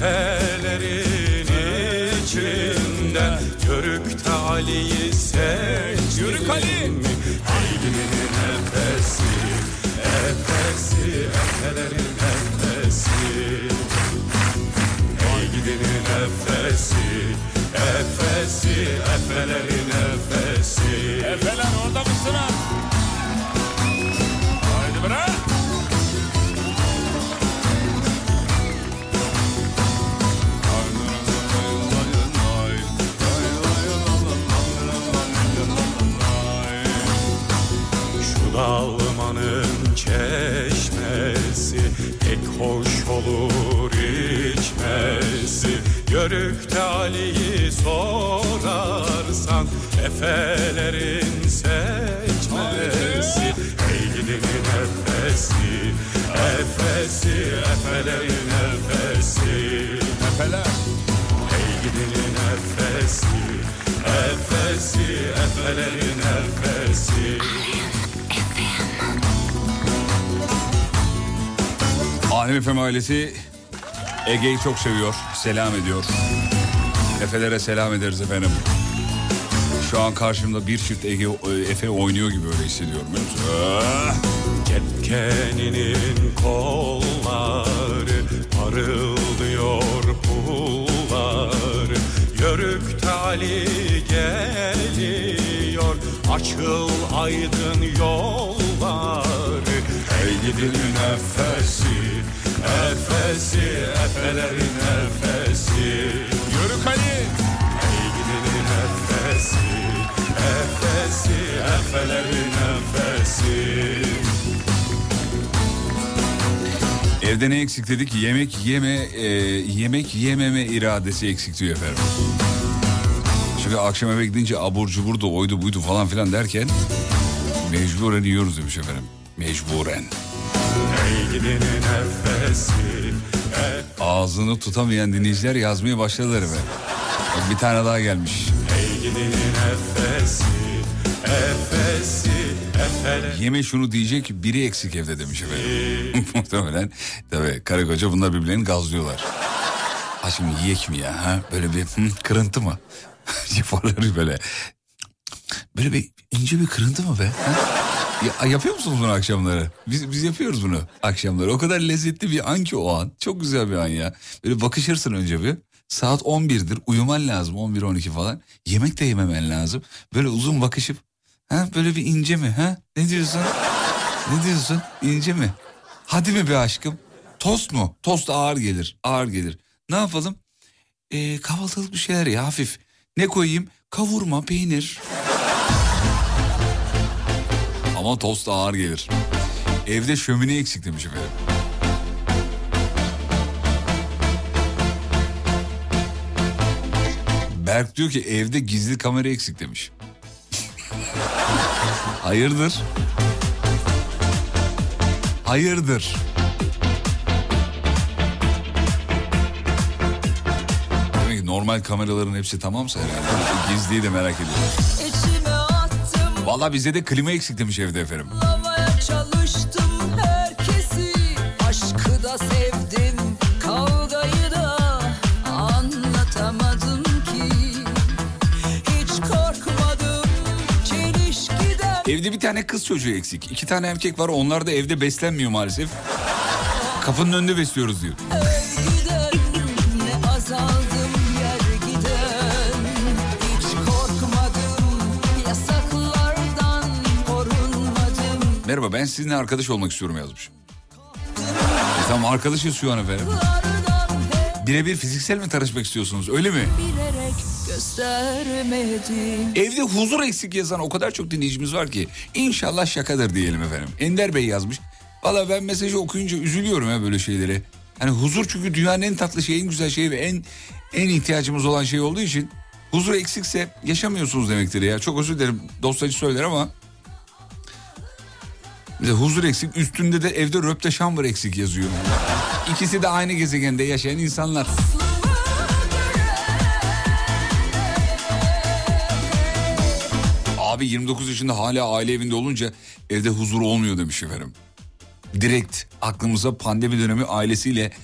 Efelerin içinden Yörükte Ali'yi seçtin Yörük Ali! mi? Haydinin nefesi, nefesi, efelerin nefesi Ey gidinin nefesi, nefesi, efelerin nefesi Efeler orada mısınız? Haydi dalmanın çeşmesi pek hoş olur içmesi. Yörükte Ali'yi sorarsan Efelerin seçmesi. Ey gidinin nefesi Efesi, efelerin nefesi. Efeler! Ey gidinin nefesi. Efesi, Alem Efem ailesi Ege'yi çok seviyor, selam ediyor. Efe'lere selam ederiz efendim. Şu an karşımda bir çift Ege, Efe oynuyor gibi öyle hissediyorum. Kepkeninin kolları parıldıyor pulları Yörükte Ali geliyor açıl aydın yolları Ey gidin nefesi, nefesi, efelerin nefesi Yörük Ali! Ey gidin nefesi, nefesi, efelerin nefesi Evde ne eksik dedik? Yemek yeme, e, yemek yememe iradesi eksik diyor efendim. Çünkü akşam eve gidince abur cubur da oydu buydu falan filan derken mecburen yiyoruz demiş efendim. Mecburen. Ağzını tutamayan dinleyiciler yazmaya başladılar. Bak Bir tane daha gelmiş. Yeme şunu diyecek biri eksik evde demiş efendim. Muhtemelen tabii karı koca bunlar birbirlerini gazlıyorlar. Ha şimdi yiyek mi ya? Ha? Böyle bir hı, kırıntı mı? Yaparlar böyle. Böyle bir ince bir kırıntı mı be? Ha? Ya, yapıyor musunuz bunu akşamları? Biz, biz yapıyoruz bunu akşamları. O kadar lezzetli bir an ki o an. Çok güzel bir an ya. Böyle bakışırsın önce bir. Saat 11'dir. Uyuman lazım 11-12 falan. Yemek de yememen lazım. Böyle uzun bakışıp. Ha böyle bir ince mi? Ha ne diyorsun? Ne diyorsun? İnce mi? Hadi mi be aşkım? Tost mu? Tost ağır gelir. Ağır gelir. Ne yapalım? Ee, kahvaltılık bir şeyler ya hafif. Ne koyayım? Kavurma, peynir. Ama tost ağır gelir. Evde şömine eksik demiş efendim. Berk diyor ki evde gizli kamera eksik demiş. Hayırdır? Hayırdır? Demek ki normal kameraların hepsi tamamsa herhalde. Gizliyi de merak ediyorum. Valla bizde de klima eksik demiş evde efendim. Çalıştım herkesi Aşkı da sevdim Kavgayı da Anlatamadım ki Hiç korkmadım Çelişkiden Evde bir tane kız çocuğu eksik. İki tane erkek var onlar da evde beslenmiyor maalesef. Kapının önünde besliyoruz diyor. Giden Merhaba ben sizinle arkadaş olmak istiyorum yazmış. E tamam arkadaşız şu an efendim. Birebir fiziksel mi tanışmak istiyorsunuz öyle mi? Evde huzur eksik yazan o kadar çok dinleyicimiz var ki inşallah şakadır diyelim efendim. Ender Bey yazmış. Valla ben mesajı okuyunca üzülüyorum ya böyle şeylere. Hani huzur çünkü dünyanın en tatlı şeyi, en güzel şeyi ve en en ihtiyacımız olan şey olduğu için huzur eksikse yaşamıyorsunuz demektir ya. Çok özür dilerim dostacı söyler ama bir de huzur eksik üstünde de evde röpte şambır eksik yazıyor. İkisi de aynı gezegende yaşayan insanlar. Abi 29 yaşında hala aile evinde olunca evde huzur olmuyor demiş efendim. Direkt aklımıza pandemi dönemi ailesiyle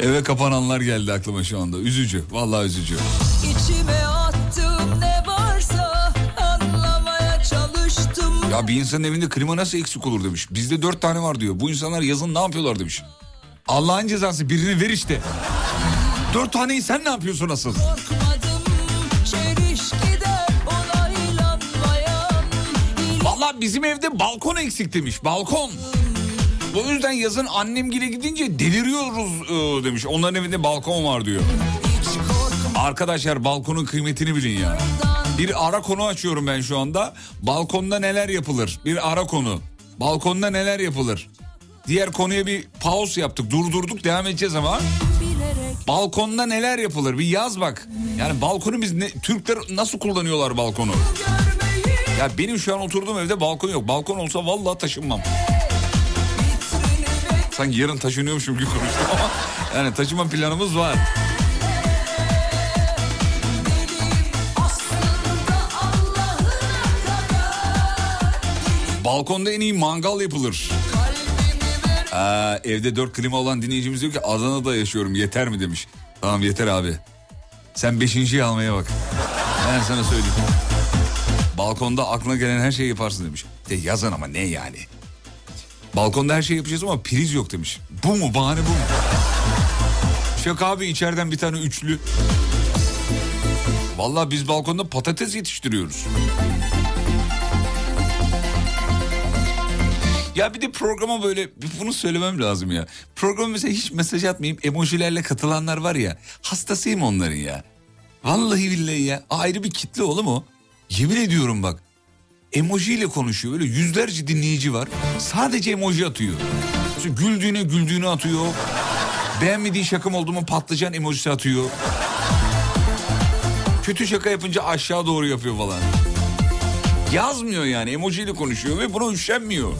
eve kapananlar geldi aklıma şu anda. Üzücü, vallahi üzücü. İçime Ya bir insanın evinde klima nasıl eksik olur demiş. Bizde dört tane var diyor. Bu insanlar yazın ne yapıyorlar demiş. Allah'ın cezası birini ver işte. Dört taneyi sen ne yapıyorsun asıl? Vallahi bizim evde balkon eksik demiş. Balkon. O yüzden yazın annemgile gidince deliriyoruz e, demiş. Onların evinde balkon var diyor. Arkadaşlar balkonun kıymetini bilin ya. Bir ara konu açıyorum ben şu anda. Balkonda neler yapılır? Bir ara konu. Balkonda neler yapılır? Diğer konuya bir pause yaptık. Durdurduk devam edeceğiz ama. Balkonda neler yapılır? Bir yaz bak. Yani balkonu biz ne, Türkler nasıl kullanıyorlar balkonu? Ya benim şu an oturduğum evde balkon yok. Balkon olsa vallahi taşınmam. Sanki yarın taşınıyormuşum gibi konuştum ama yani taşıma planımız var. Balkonda en iyi mangal yapılır. Aa, evde dört klima olan dinleyicimiz diyor ki Adana'da yaşıyorum yeter mi demiş. Tamam yeter abi. Sen beşinciyi almaya bak. Ben sana söyleyeyim. Balkonda aklına gelen her şeyi yaparsın demiş. De yazın ama ne yani? Balkonda her şey yapacağız ama priz yok demiş. Bu mu bahane bu mu? Şaka abi içeriden bir tane üçlü. Vallahi biz balkonda patates yetiştiriyoruz. Ya bir de programa böyle bunu söylemem lazım ya. Programa mesela hiç mesaj atmayayım emojilerle katılanlar var ya. Hastasıyım onların ya. Vallahi billahi ya. Ayrı bir kitle oğlum o. Yemin ediyorum bak. Emojiyle konuşuyor. Böyle yüzlerce dinleyici var. Sadece emoji atıyor. Mesela güldüğüne güldüğünü atıyor. Beğenmediği şakam oldu mu patlıcan emojisi atıyor. Kötü şaka yapınca aşağı doğru yapıyor falan. Yazmıyor yani emojiyle konuşuyor ve buna üşenmiyor.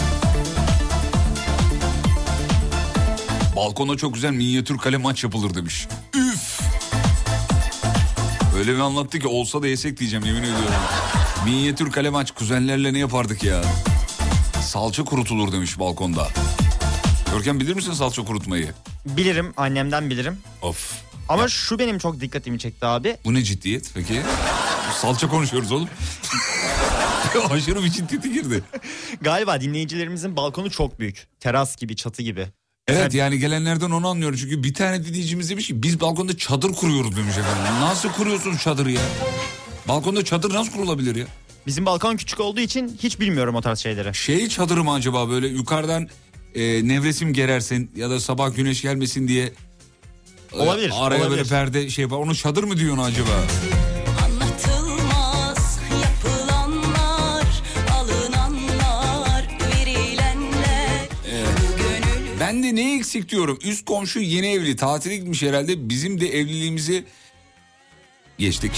Balkonda çok güzel minyatür kale maç yapılır demiş. Üf! Öyle bir anlattı ki olsa da yesek diyeceğim yemin ediyorum. Minyatür kale maç kuzenlerle ne yapardık ya? Salça kurutulur demiş balkonda. Görkem bilir misin salça kurutmayı? Bilirim annemden bilirim. Of. Ama şu benim çok dikkatimi çekti abi. Bu ne ciddiyet peki? Salça konuşuyoruz oğlum. Aşırı bir ciddiyete girdi. Galiba dinleyicilerimizin balkonu çok büyük. Teras gibi, çatı gibi. Evet yani gelenlerden onu anlıyorum. Çünkü bir tane dinleyicimiz demiş ki biz balkonda çadır kuruyoruz demiş efendim. Nasıl kuruyorsunuz çadırı ya? Balkonda çadır nasıl kurulabilir ya? Bizim balkon küçük olduğu için hiç bilmiyorum o tarz şeyleri. Şey çadırı mı acaba böyle yukarıdan e, nevresim gerersin ya da sabah güneş gelmesin diye e, Olabilir, araya böyle olabilir. perde şey yapar. Onu çadır mı diyorsun acaba? Ben de ne eksik diyorum. Üst komşu yeni evli tatile gitmiş herhalde. Bizim de evliliğimizi geçtik.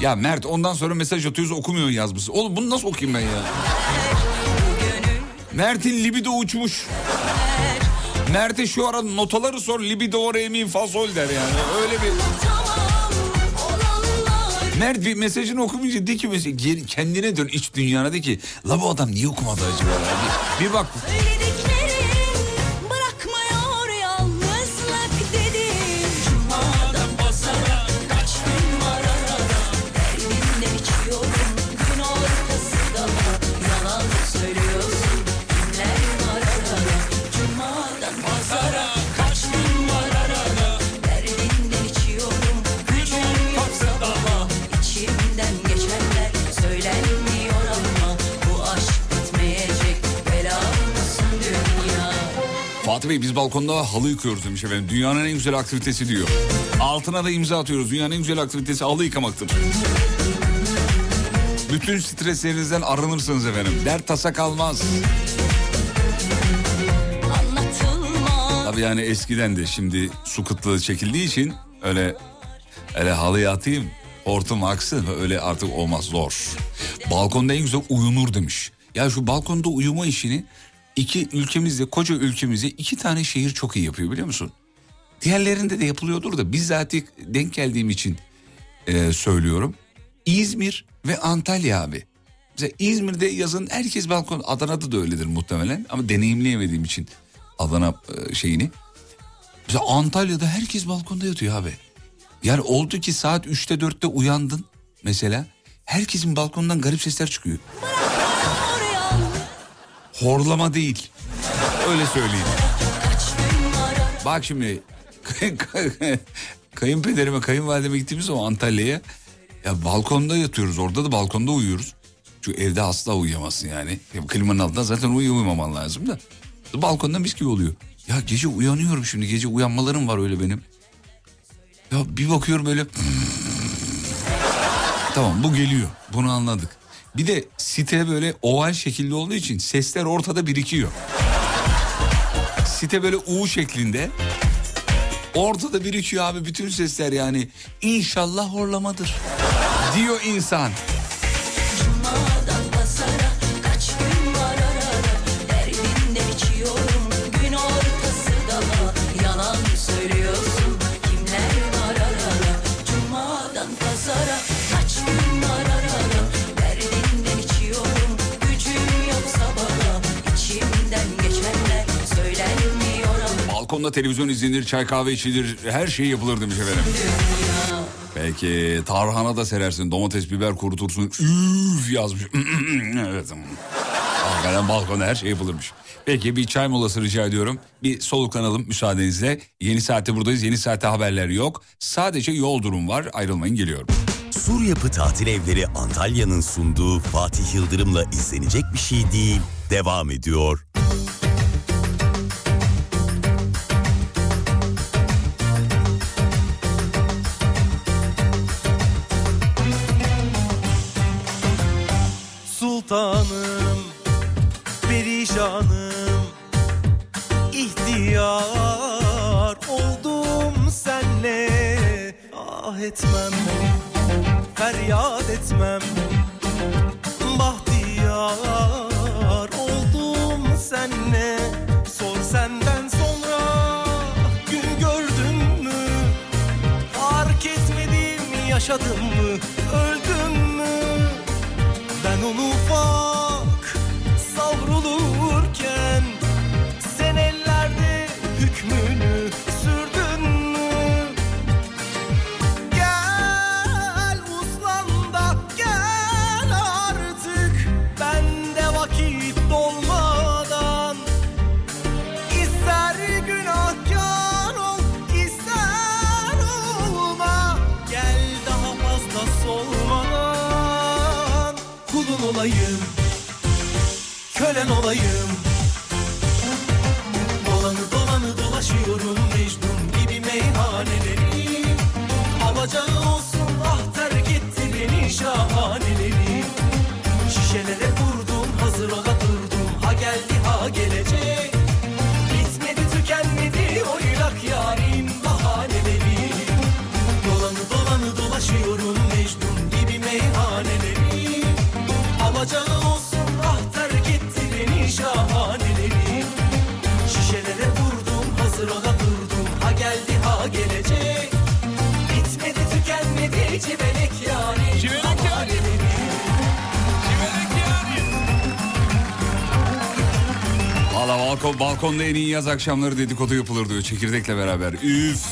Ya Mert ondan sonra mesaj atıyoruz okumuyorsun yazmışsın. Oğlum bunu nasıl okuyayım ben ya? Mert'in libido uçmuş. Mert'e şu ara notaları sor libido re mi fa sol der yani. Öyle bir... Mert bir mesajını okumayınca de ki kendine dön iç dünyana de ki la bu adam niye okumadı acaba? Bir, bir bak Fatih Bey biz balkonda halı yıkıyoruz demiş efendim. Dünyanın en güzel aktivitesi diyor. Altına da imza atıyoruz. Dünyanın en güzel aktivitesi halı yıkamaktır. Bütün streslerinizden arınırsınız efendim. Dert tasa kalmaz. Tabii yani eskiden de şimdi su kıtlığı çekildiği için öyle öyle halıya atayım hortum aksın öyle artık olmaz zor. Balkonda en güzel uyunur demiş. Ya şu balkonda uyuma işini iki ülkemizde koca ülkemizde iki tane şehir çok iyi yapıyor biliyor musun? Diğerlerinde de yapılıyordur da bizzat denk geldiğim için e, söylüyorum. İzmir ve Antalya abi. Mesela İzmir'de yazın herkes balkon Adana'da da öyledir muhtemelen ama deneyimleyemediğim için Adana e, şeyini. Mesela Antalya'da herkes balkonda yatıyor abi. Yani oldu ki saat 3'te 4'te uyandın mesela. Herkesin balkondan garip sesler çıkıyor. Horlama değil. Öyle söyleyeyim. Bak şimdi kayınpederime kayınvalideme gittiğimiz zaman Antalya'ya ya balkonda yatıyoruz orada da balkonda uyuyoruz. Çünkü evde asla uyuyamazsın yani. Ya klimanın altında zaten uyu uyumaman lazım da. Balkonda mis gibi oluyor. Ya gece uyanıyorum şimdi gece uyanmalarım var öyle benim. Ya bir bakıyorum öyle. tamam bu geliyor bunu anladık. Bir de site böyle oval şekilde olduğu için sesler ortada birikiyor. Site böyle U şeklinde. Ortada birikiyor abi bütün sesler yani. İnşallah horlamadır. Diyor insan. Balkonda televizyon izlenir, çay kahve içilir, her şey yapılır demiş efendim. Peki tarhana da serersin, domates, biber kurutursun. Üf yazmış. evet. Hakikaten balkonda her şey yapılırmış. Peki bir çay molası rica ediyorum. Bir soluklanalım müsaadenizle. Yeni saatte buradayız. Yeni saatte haberler yok. Sadece yol durum var. Ayrılmayın geliyorum. Sur Yapı Tatil Evleri Antalya'nın sunduğu Fatih Yıldırım'la izlenecek bir şey değil. Devam ediyor. Etmem, feryat etmem, bahtiyar oldum senle Sor senden sonra gün gördün mü, fark etmedim yaşadım mı, Kölen olayım. Dolanı dolanı dolaşıyorum Mecnun gibi meyhaneleri. Alacağı olsun ah terk etti beni şahaneleri. Şişelere vurdum hazır ola durdum Ha geldi ha gelecek balkon, balkonda en iyi yaz akşamları dedikodu yapılır diyor çekirdekle beraber. Üf.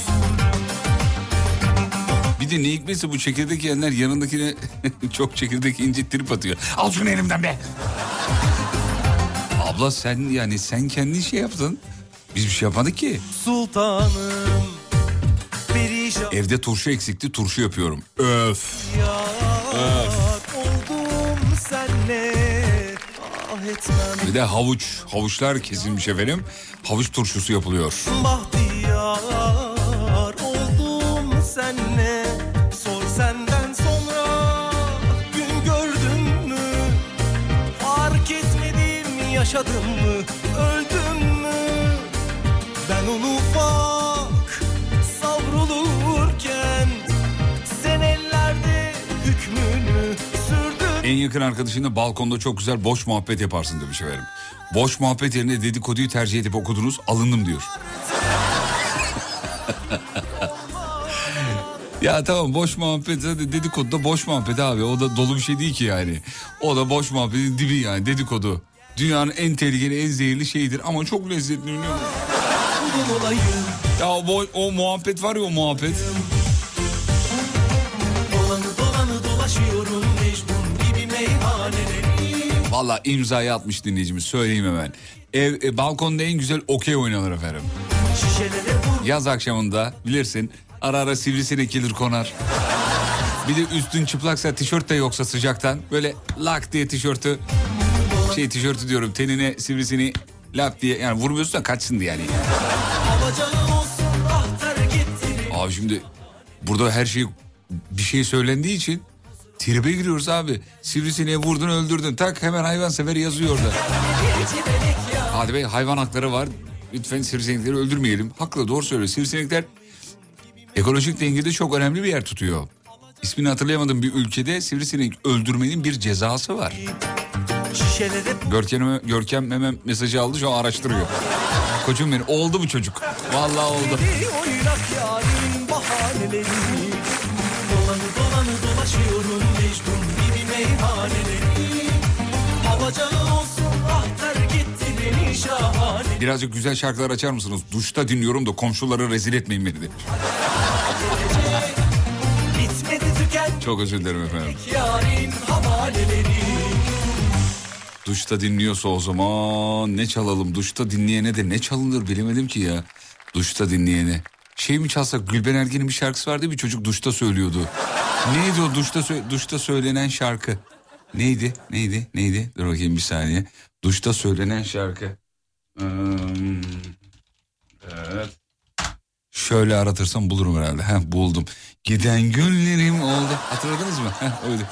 Bir de ne hikmetse bu çekirdek yiyenler yanındakine çok çekirdek incittirip atıyor. Al şunu elimden be. Abla sen yani sen kendi şey yaptın. Biz bir şey yapmadık ki. Sultanım Perişan Evde turşu eksikti turşu yapıyorum. Öf. yar Bir de havuç. Havuçlar kesilmiş efendim. Havuç turşusu yapılıyor. Bahtiyar yakın arkadaşınla balkonda çok güzel boş muhabbet yaparsın demiş efendim. Boş muhabbet yerine dedikoduyu tercih edip okudunuz alındım diyor. ya tamam boş muhabbet zaten dedikodu da boş muhabbet abi. O da dolu bir şey değil ki yani. O da boş muhabbetin dibi yani dedikodu. Dünyanın en tehlikeli en zehirli şeyidir ama çok lezzetli Ya o, o muhabbet var ya o muhabbet. Valla imzayı atmış dinleyicimiz söyleyeyim hemen. Ev, e, balkonda en güzel okey oynanır efendim. Yaz akşamında bilirsin ara ara sivrisinek gelir konar. Bir de üstün çıplaksa tişört de yoksa sıcaktan böyle lak diye tişörtü şey tişörtü diyorum tenine sivrisini lak diye yani vurmuyorsun da kaçsın diye yani. Abi şimdi burada her şey bir şey söylendiği için tribe giriyoruz abi. Sivrisineğe vurdun öldürdün tak hemen hayvansever yazıyor orada. Hadi bey hayvan hakları var. Lütfen sivrisinekleri öldürmeyelim. Haklı doğru söylüyor. Sivrisinekler ekolojik dengede çok önemli bir yer tutuyor. İsmini hatırlayamadığım bir ülkede sivrisinek öldürmenin bir cezası var. Görkem, Görkem hemen mesajı aldı şu an araştırıyor. Koçum benim oldu bu çocuk. Vallahi oldu. Meyhaneleri Alacağı olsun terk etti beni şahane Birazcık güzel şarkılar açar mısınız? Duşta dinliyorum da komşuları rezil etmeyin beni de. Bitmedi tüken Çok özür dilerim efendim. Duşta dinliyorsa o zaman ne çalalım? Duşta dinleyene de ne çalınır bilemedim ki ya. Duşta dinleyene. Şey mi çalsak Gülben Ergen'in bir şarkısı vardı bir çocuk duşta söylüyordu. Neydi o duşta, sö- duşta söylenen şarkı? Neydi? Neydi? Neydi? Dur bakayım bir saniye. Duşta söylenen şarkı. Evet. Şöyle aratırsam bulurum herhalde. Heh, buldum. Giden günlerim oldu. Hatırladınız mı? Heh, öyle.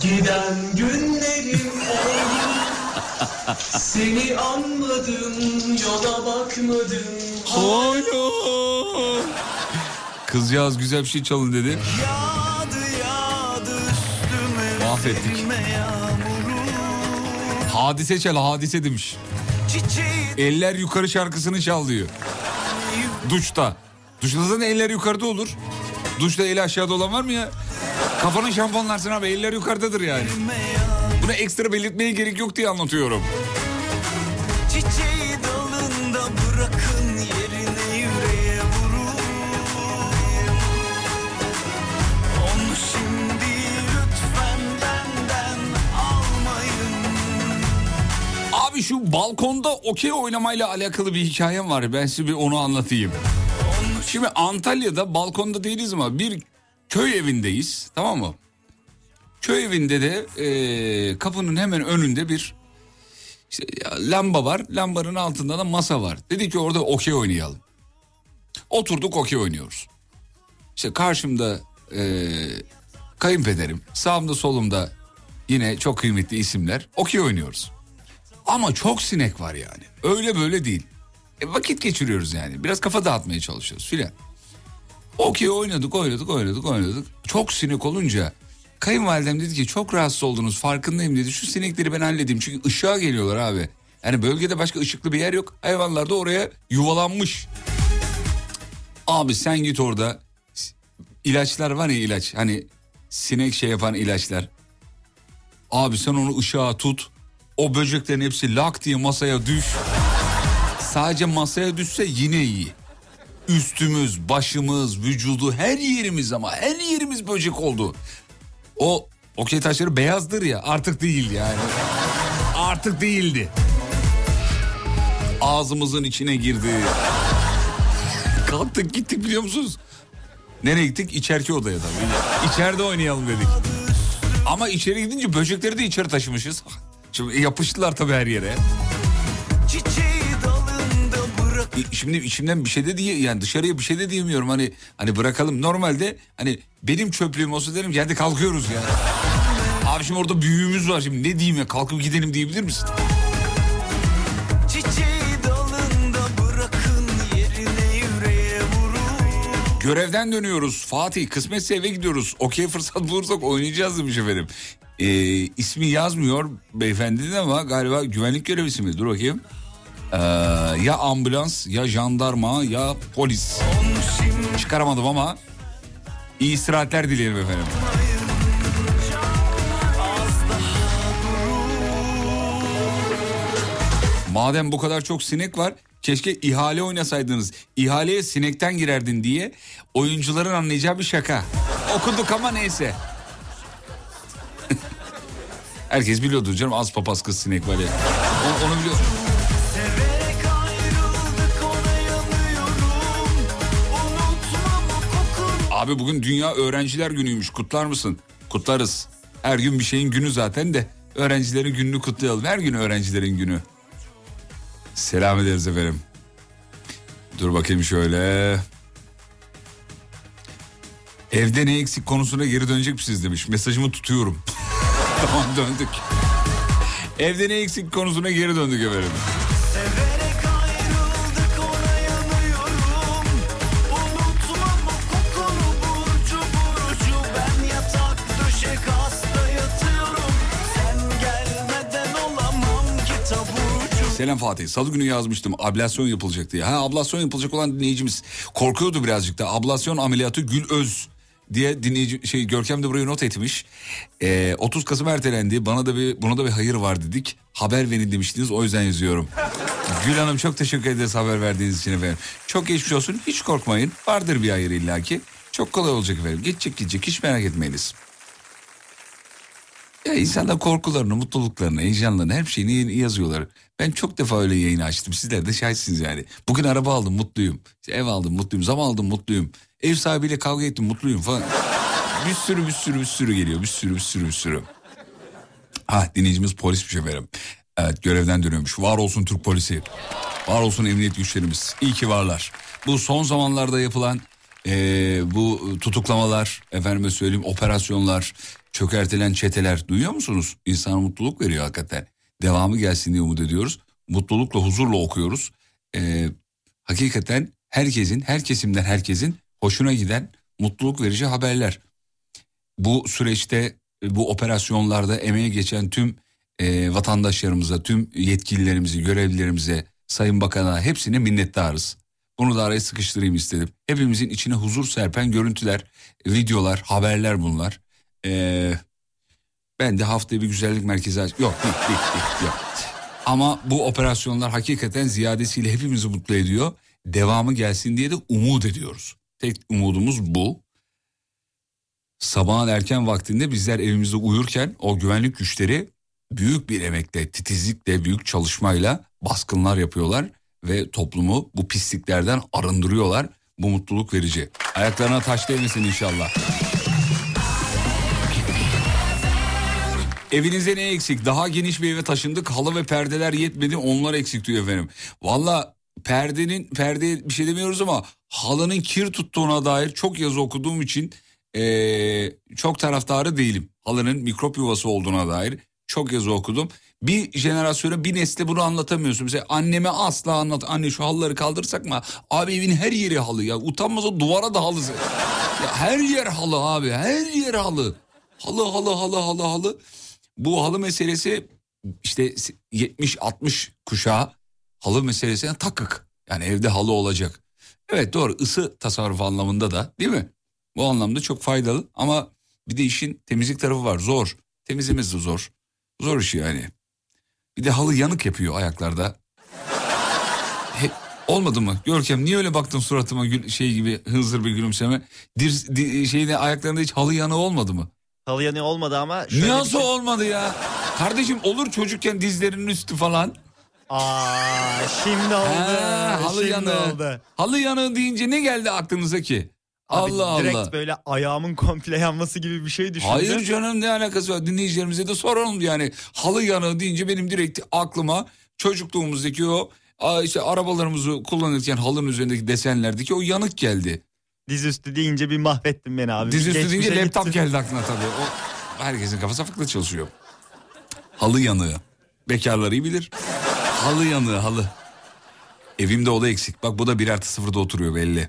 Giden günlerim Seni anmadım yola bakmadım Hala. Kızcağız güzel bir şey çalın dedi. Yağdı yağdı üstüme Mahvettik. Hadise çal hadise demiş. Çiçeği Eller yukarı şarkısını çal diyor. Duşta. Duşta zaten eller yukarıda olur. Duşta eli aşağıda olan var mı ya? Kafanın şampuanlarsın abi eller yukarıdadır yani. Buna ekstra belirtmeye gerek yok diye anlatıyorum. Çiçeği dalında bırakın yerine yüreğe vurun Onu şimdi lütfen benden almayın Abi şu balkonda okey oynamayla alakalı bir hikayem var. Ben size bir onu anlatayım. Şimdi Antalya'da balkonda değiliz ama bir köy evindeyiz tamam mı? Köy evinde de e, kapının hemen önünde bir işte lamba var. Lambanın altında da masa var. Dedi ki orada okey oynayalım. Oturduk okey oynuyoruz. İşte karşımda e, kayınpederim, sağımda solumda yine çok kıymetli isimler okey oynuyoruz. Ama çok sinek var yani. Öyle böyle değil. E, vakit geçiriyoruz yani. Biraz kafa dağıtmaya çalışıyoruz filan. Okey oynadık oynadık oynadık oynadık. Çok sinek olunca kayınvalidem dedi ki çok rahatsız oldunuz farkındayım dedi. Şu sinekleri ben halledeyim çünkü ışığa geliyorlar abi. Yani bölgede başka ışıklı bir yer yok. Hayvanlar da oraya yuvalanmış. Abi sen git orada ilaçlar var ya ilaç hani sinek şey yapan ilaçlar. Abi sen onu ışığa tut. O böceklerin hepsi lak diye masaya düş. Sadece masaya düşse yine iyi. Üstümüz, başımız, vücudu her yerimiz ama her yerimiz böcek oldu. O okey taşları beyazdır ya artık değil yani. Artık değildi. Ağzımızın içine girdi. Kalktık gittik biliyor musunuz? Nereye gittik? İçerki odaya tabii. İçeride oynayalım dedik. Ama içeri gidince böcekleri de içeri taşımışız. Şimdi yapıştılar tabii her yere. Bırak Şimdi içimden bir şey de diye yani dışarıya bir şey de diyemiyorum hani hani bırakalım. Normalde hani benim çöplüğüm olsa derim ki hadi kalkıyoruz ya. Abi şimdi orada büyüğümüz var şimdi ne diyeyim ya kalkıp gidelim diyebilir misin? Görevden dönüyoruz Fatih kısmetse eve gidiyoruz. Okey fırsat bulursak oynayacağız demiş efendim. Ee, ismi yazmıyor beyefendinin ama galiba güvenlik görevlisi mi? Dur bakayım. Ee, ya ambulans ya jandarma ya polis. Çıkaramadım ama iyi istirahatler dileyelim efendim. Madem bu kadar çok sinek var keşke ihale oynasaydınız. İhaleye sinekten girerdin diye oyuncuların anlayacağı bir şaka. Okuduk ama neyse. Herkes biliyordur canım az papaz kız sinek var ya. Onu, onu biliyor. Abi bugün Dünya Öğrenciler Günü'ymüş. Kutlar mısın? Kutlarız. Her gün bir şeyin günü zaten de öğrencilerin gününü kutlayalım. Her gün öğrencilerin günü. Selam ederiz efendim. Dur bakayım şöyle. Evde ne eksik konusuna geri dönecek misiniz demiş. Mesajımı tutuyorum. tamam döndük. Evde ne eksik konusuna geri döndük efendim. Selam Fatih. Salı günü yazmıştım. Ablasyon yapılacak diye. Ha ablasyon yapılacak olan dinleyicimiz korkuyordu birazcık da. Ablasyon ameliyatı Gül Öz diye dinleyici şey Görkem de buraya not etmiş. Ee, 30 Kasım ertelendi. Bana da bir buna da bir hayır var dedik. Haber verin demiştiniz. O yüzden yazıyorum. Gül Hanım çok teşekkür ederiz haber verdiğiniz için efendim. Çok geçmiş olsun. Hiç korkmayın. Vardır bir hayır illaki. Çok kolay olacak efendim. Geçecek gidecek. Hiç merak etmeyiniz. Ya insanlar korkularını, mutluluklarını, heyecanlarını her şeyini yazıyorlar. Ben çok defa öyle yayın açtım. Sizler de şahitsiniz yani. Bugün araba aldım mutluyum. Ev aldım mutluyum. Zam aldım mutluyum. Ev sahibiyle kavga ettim mutluyum falan. Bir sürü bir sürü bir sürü geliyor. Bir sürü bir sürü bir sürü. Ah dinleyicimiz polismiş efendim. Evet görevden dönüyormuş. Var olsun Türk polisi. Var olsun emniyet güçlerimiz. İyi ki varlar. Bu son zamanlarda yapılan eee, bu tutuklamalar, efendime söyleyeyim operasyonlar, çökertilen çeteler duyuyor musunuz? İnsana mutluluk veriyor hakikaten. Devamı gelsin diye umut ediyoruz. Mutlulukla, huzurla okuyoruz. Eee, hakikaten herkesin, her kesimden herkesin hoşuna giden mutluluk verici haberler. Bu süreçte, bu operasyonlarda emeğe geçen tüm e, vatandaşlarımıza, tüm yetkililerimizi, görevlilerimize, Sayın Bakan'a hepsine minnettarız. Bunu da araya sıkıştırayım istedim. Hepimizin içine huzur serpen görüntüler, videolar, haberler bunlar. Ee, ben de haftaya bir güzellik merkezi aç... Yok değil, değil, yok. Ama bu operasyonlar hakikaten ziyadesiyle hepimizi mutlu ediyor. Devamı gelsin diye de umut ediyoruz. Tek umudumuz bu. Sabahın erken vaktinde bizler evimizde uyurken o güvenlik güçleri büyük bir emekle, titizlikle, büyük çalışmayla baskınlar yapıyorlar ve toplumu bu pisliklerden arındırıyorlar. Bu mutluluk verici. Ayaklarına taş değmesin inşallah. Evinizde ne eksik? Daha geniş bir eve taşındık. Halı ve perdeler yetmedi. Onlar eksik diyor efendim. Valla perdenin perdeye bir şey demiyoruz ama halının kir tuttuğuna dair çok yazı okuduğum için eee, çok taraftarı değilim. Halının mikrop yuvası olduğuna dair çok yazı okudum. Bir jenerasyona bir nesle bunu anlatamıyorsun. Mesela anneme asla anlat. Anne şu halıları kaldırsak mı? Abi evin her yeri halı ya. Utanmaz o duvara da halı. Ya her yer halı abi. Her yer halı. Halı halı halı halı halı. Bu halı meselesi işte 70-60 kuşağı halı meselesine takık. Yani evde halı olacak. Evet doğru ısı tasarrufu anlamında da değil mi? Bu anlamda çok faydalı ama bir de işin temizlik tarafı var zor. Temizlemesi de zor. Zor iş yani. Bir de halı yanık yapıyor ayaklarda. He, olmadı mı? Görkem niye öyle baktın suratıma gül, şey gibi hızır bir gülümseme? Dir, di- şeyde ayaklarında hiç halı yanığı olmadı mı? Halı yanı olmadı ama şöyle bir Nasıl şey- olmadı ya? Kardeşim olur çocukken dizlerinin üstü falan. Aa şimdi oldu. Ha, halı şimdi yanığı. oldu. Halı yanığı deyince ne geldi aklınıza ki? Abi Allah direkt Allah. böyle ayağımın komple yanması gibi bir şey düşündüm. Hayır canım ne alakası var dinleyicilerimize de soralım yani. Halı yanığı deyince benim direkt aklıma çocukluğumuzdaki o işte arabalarımızı kullanırken halının üzerindeki desenlerdeki o yanık geldi. Dizüstü deyince bir mahvettin beni abi. Dizüstü deyince laptop gittin. geldi aklına tabii. O, herkesin kafası farklı çalışıyor. Halı yanığı. Bekarlar iyi bilir. Halı yanığı halı. Evimde oda eksik. Bak bu da bir artı sıfırda oturuyor belli.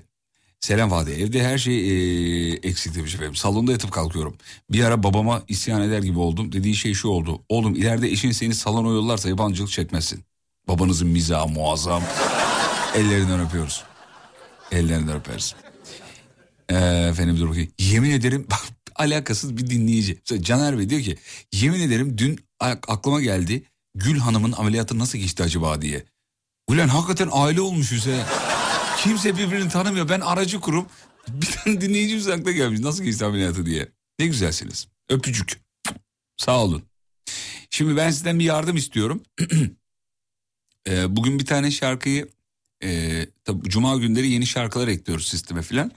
Selam Fatih. Evde her şey eee, eksik demiş efendim. Salonda yatıp kalkıyorum. Bir ara babama isyan eder gibi oldum. Dediği şey şu oldu. Oğlum ileride eşin seni salona yollarsa yabancılık çekmezsin. Babanızın mizahı muazzam. Ellerinden öpüyoruz. Ellerinden öperiz. Ee, efendim dur bakayım. Yemin ederim alakasız bir dinleyici. Mesela Caner Bey diyor ki yemin ederim dün aklıma geldi Gül Hanım'ın ameliyatı nasıl geçti acaba diye. Ulan hakikaten aile olmuşuz he. Kimse birbirini tanımıyor. Ben aracı kurup bir tane dinleyicimiz akla gelmiş. Nasıl geçti ameliyatı diye. Ne güzelsiniz. Öpücük. Sağ olun. Şimdi ben sizden bir yardım istiyorum. Ee, bugün bir tane şarkıyı e, tabii Cuma günleri yeni şarkılar ekliyoruz sisteme filan.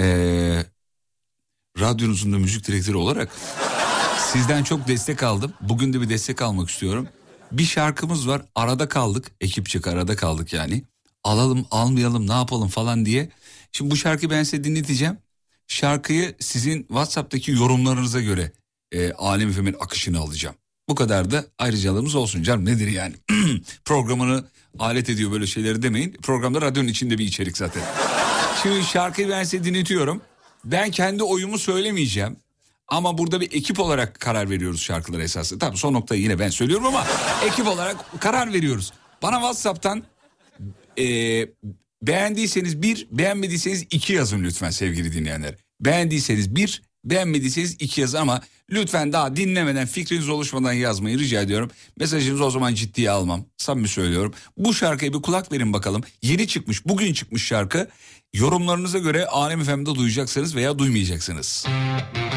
Ee, radyonuzun da müzik direktörü olarak sizden çok destek aldım. Bugün de bir destek almak istiyorum. Bir şarkımız var arada kaldık ekipçek arada kaldık yani. Alalım almayalım ne yapalım falan diye. Şimdi bu şarkıyı ben size dinleteceğim. Şarkıyı sizin WhatsApp'taki yorumlarınıza göre e, Alem Efem'in akışını alacağım. Bu kadar da ayrıcalığımız olsun canım nedir yani. Programını alet ediyor böyle şeyleri demeyin. Programda radyonun içinde bir içerik zaten. Şimdi şarkıyı ben size dinletiyorum. Ben kendi oyumu söylemeyeceğim. Ama burada bir ekip olarak karar veriyoruz şarkılara esasında. Tabii son noktayı yine ben söylüyorum ama ekip olarak karar veriyoruz. Bana WhatsApp'tan e, beğendiyseniz bir, beğenmediyseniz iki yazın lütfen sevgili dinleyenler. Beğendiyseniz bir, beğenmediyseniz iki yazın ama lütfen daha dinlemeden fikriniz oluşmadan yazmayı rica ediyorum. Mesajınızı o zaman ciddiye almam. Samimi söylüyorum. Bu şarkıya bir kulak verin bakalım. Yeni çıkmış, bugün çıkmış şarkı. Yorumlarınıza göre Alem FM'de duyacaksınız veya duymayacaksınız. Kafam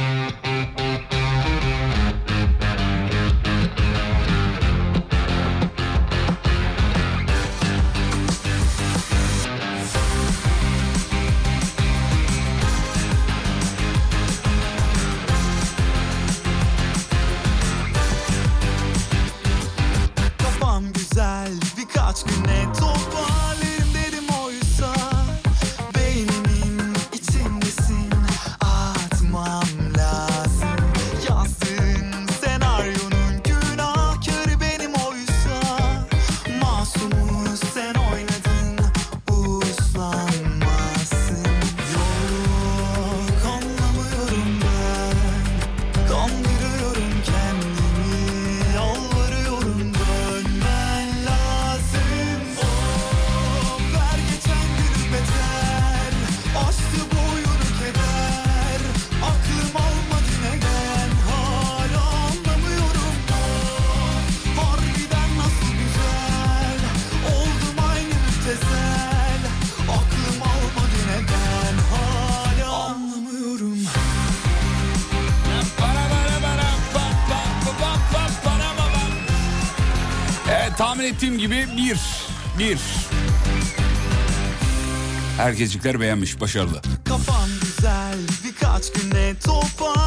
Herkeslikler beğenmiş, başarılı. Kafam güzel birkaç güne toparlarım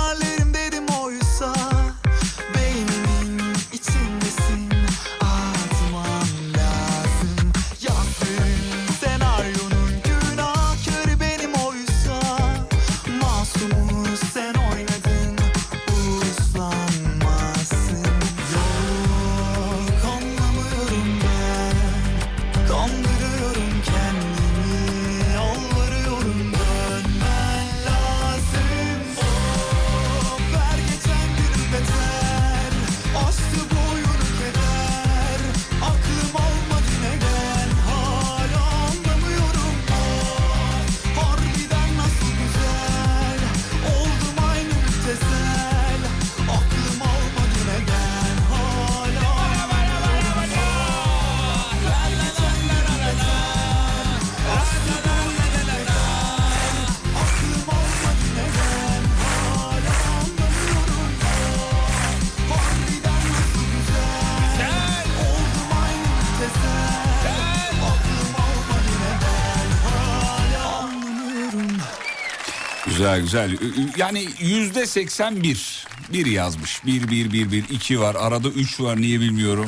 Güzel güzel. Yani yüzde seksen bir. Bir yazmış. Bir, bir, bir, bir. iki var. Arada üç var niye bilmiyorum.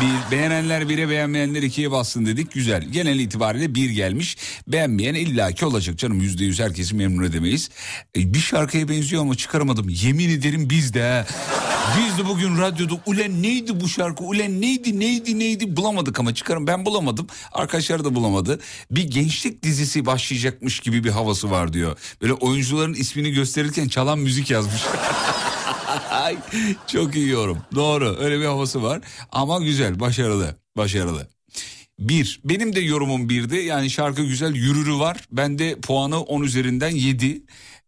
Bir, beğenenler bire beğenmeyenler ikiye bassın dedik. Güzel. Genel itibariyle bir gelmiş. Beğenmeyen illaki olacak canım. Yüzde yüz herkesi memnun edemeyiz. E, bir şarkıya benziyor ama çıkaramadım. Yemin ederim biz de. Biz de bugün radyoda ulen neydi bu şarkı? Ulen neydi neydi neydi bulamadık ama çıkarım. Ben bulamadım. Arkadaşlar da bulamadı. Bir gençlik dizisi başlayacakmış gibi bir havası var diyor. Böyle oyuncuların ismini gösterirken çalan müzik yazmış. Çok iyi yorum. Doğru öyle bir havası var. Ama güzel başarılı başarılı. Bir benim de yorumum birdi yani şarkı güzel yürürü var. Ben de puanı 10 üzerinden 7.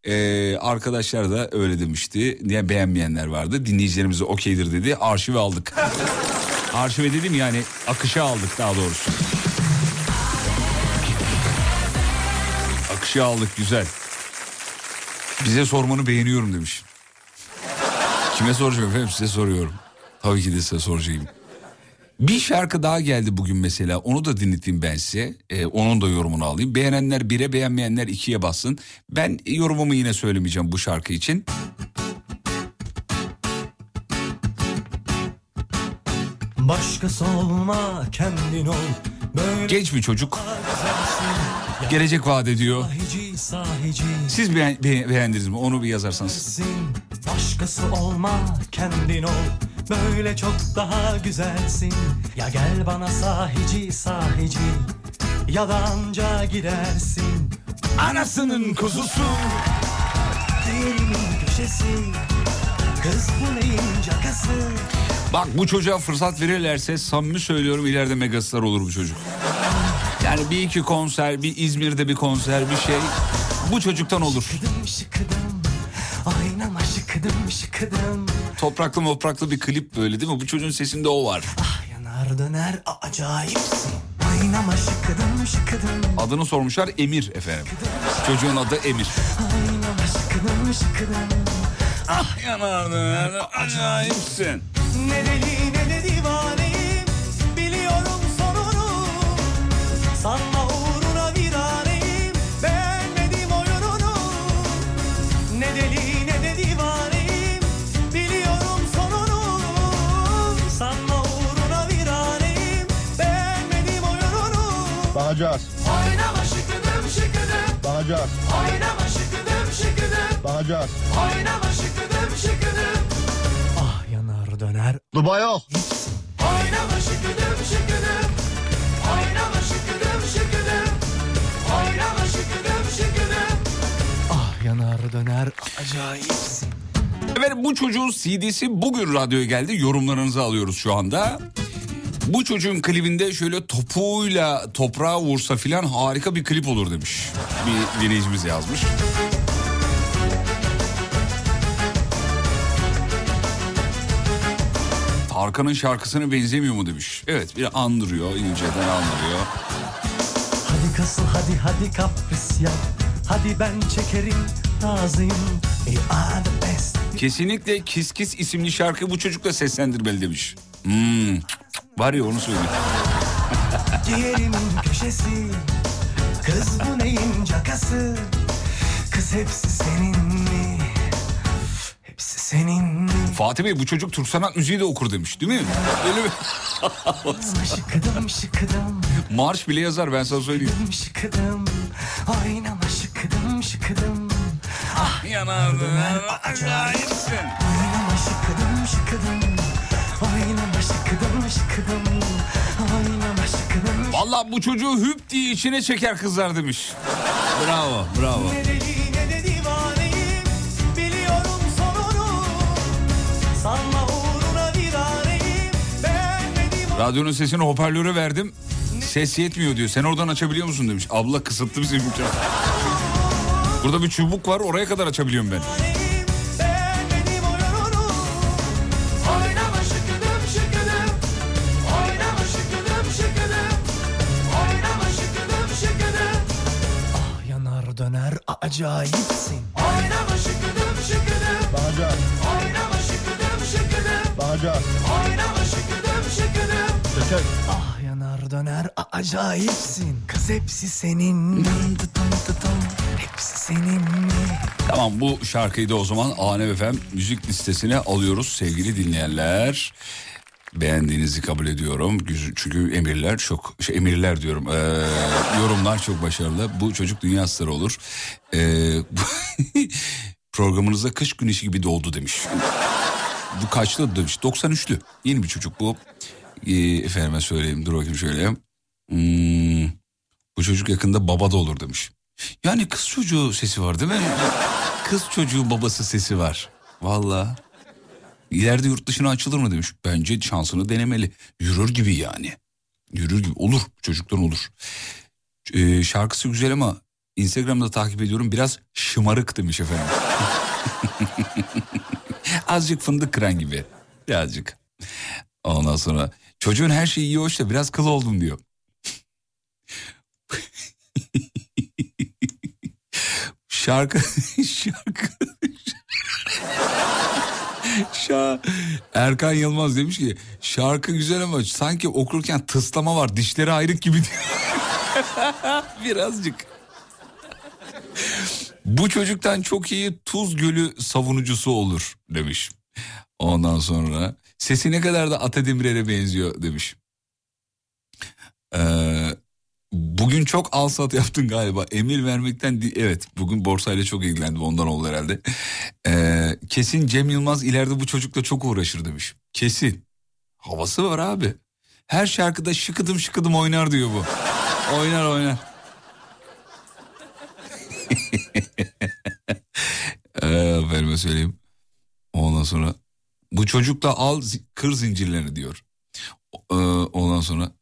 Ee, arkadaşlar da öyle demişti. Niye beğenmeyenler vardı. Dinleyicilerimize okeydir dedi. Arşive aldık. Arşive dedim yani akışa aldık daha doğrusu. Akışa aldık güzel. Bize sormanı beğeniyorum demiş. Kime soracağım efendim size soruyorum. Tabii ki de size soracağım. Bir şarkı daha geldi bugün mesela onu da dinleteyim ben size. Ee, onun da yorumunu alayım. Beğenenler bire beğenmeyenler ikiye bassın. Ben yorumumu yine söylemeyeceğim bu şarkı için. Başkası olma kendin ol Böyle Genç bir çocuk. Gelecek vaat ediyor. Siz beğen- be- beğendiniz mi? Onu bir yazarsanız. Başkası olma kendin ol Böyle çok daha güzelsin. Ya gel bana sahici sahici. Ya da anca gidersin. Anasının kuzusu. Değerimin köşesi. Kız bu neyin cakası Bak bu çocuğa fırsat verirlerse samimi söylüyorum ileride megastar olur bu çocuk. Yani bir iki konser, bir İzmir'de bir konser, bir şey. Bu çocuktan olur. Şıkıdım şıkıdım. Oynama şıkıdım şıkıdım Topraklı mopraklı bir klip böyle değil mi? Bu çocuğun sesinde o var. Ah yanar döner acayipsin şıkıdım şıkıdım Adını sormuşlar Emir efendim. Çocuğun adı Emir. Oynama şıkıdım şıkıdım Ah yanardın acayipsin. Ne Bakacağız. Oynama şıkıdım şıkıdım Bakacağız. Oynama şıkıdım şıkıdım Bakacağız. Oynama şıkıdım şıkıdım Ah yanar döner Duba yok. Oynama şıkıdım şıkıdım Oynama şıkıdım şıkıdım Oynama şıkıdım şıkıdım Ah yanar döner acayipsin Efendim bu çocuğun CD'si bugün radyoya geldi. Yorumlarınızı alıyoruz şu anda. Bu çocuğun klibinde şöyle topuğuyla toprağa vursa filan harika bir klip olur demiş. Bir dinleyicimiz yazmış. Tarkan'ın şarkısına benzemiyor mu demiş. Evet bir andırıyor, inceden andırıyor. Hadi kasıl hadi hadi kapris yap Hadi ben çekerim razıyım Kesinlikle Kiss Kiss isimli şarkı bu çocukla seslendirmeli demiş. Hmm, var ya onu söyleyeyim. Ciğerimin köşesi Kız bu neyin cakası Kız hepsi senin mi Hepsi senin mi Fatih Bey bu çocuk Türk sanat müziği de okur demiş değil mi? Öyle mi? Şıkıdım şıkıdım Marş bile yazar ben sana söyleyeyim. şıkıdım Oynama şıkıdım şıkıdım Ah yanardın acayipsin. Oynama şıkıdım şıkıdım Valla bu çocuğu hüp diye içine çeker kızlar demiş. Bravo bravo. Ne deli ne de divaneyim Biliyorum sonunu Sanma uğruna viraneyim Beğenmedim Radyonun sesini hoparlöre verdim. Ses yetmiyor diyor. Sen oradan açabiliyor musun demiş. Abla kısıtlı bizim imkan. Burada bir çubuk var oraya kadar açabiliyorum ben. Acayipsin Oynama şıkıdım şıkıdım Bakacağız. Oynama şıkıdım şıkıdım Bakacağız. Oynama şıkıdım şıkıdım Çeker. Ah yanar döner a- acayipsin Kız hepsi senin. Hepsi senin mi? Tamam bu şarkıyı da o zaman Alem FM müzik listesine alıyoruz sevgili dinleyenler. Beğendiğinizi kabul ediyorum. Çünkü emirler çok şey emirler diyorum. Ee, yorumlar çok başarılı. Bu çocuk dünya starı olur. Ee, programınıza kış güneşi gibi doğdu demiş. Bu kaçlı demiş? 93'lü. Yeni bir çocuk bu. Ee, efendime söyleyeyim dur bakayım şöyle. Hmm, bu çocuk yakında baba da olur demiş. Yani kız çocuğu sesi var değil mi? Kız çocuğu babası sesi var. Valla. İleride yurt dışına açılır mı demiş. Bence şansını denemeli. Yürür gibi yani. Yürür gibi. Olur. Çocuktan olur. Ee, şarkısı güzel ama Instagram'da takip ediyorum. Biraz şımarık demiş efendim. Azıcık fındık kıran gibi. Birazcık. Ondan sonra çocuğun her şeyi iyi hoş da biraz kıl oldum diyor. Şarkı şarkı Şa Erkan Yılmaz demiş ki şarkı güzel ama sanki okurken tıslama var dişleri ayrık gibi. Birazcık. Bu çocuktan çok iyi Tuz Gölü savunucusu olur demiş. Ondan sonra sesi ne kadar da Ata benziyor demiş. Ee, bugün çok al sat yaptın galiba. Emir vermekten evet bugün borsayla çok ilgilendim ondan oldu herhalde. Ee, kesin Cem Yılmaz ileride bu çocukla çok uğraşır demiş. Kesin. Havası var abi. Her şarkıda şıkıdım şıkıdım oynar diyor bu. oynar oynar. ee, söyleyeyim. Ondan sonra bu çocukla al kır zincirlerini diyor. Ee, ondan sonra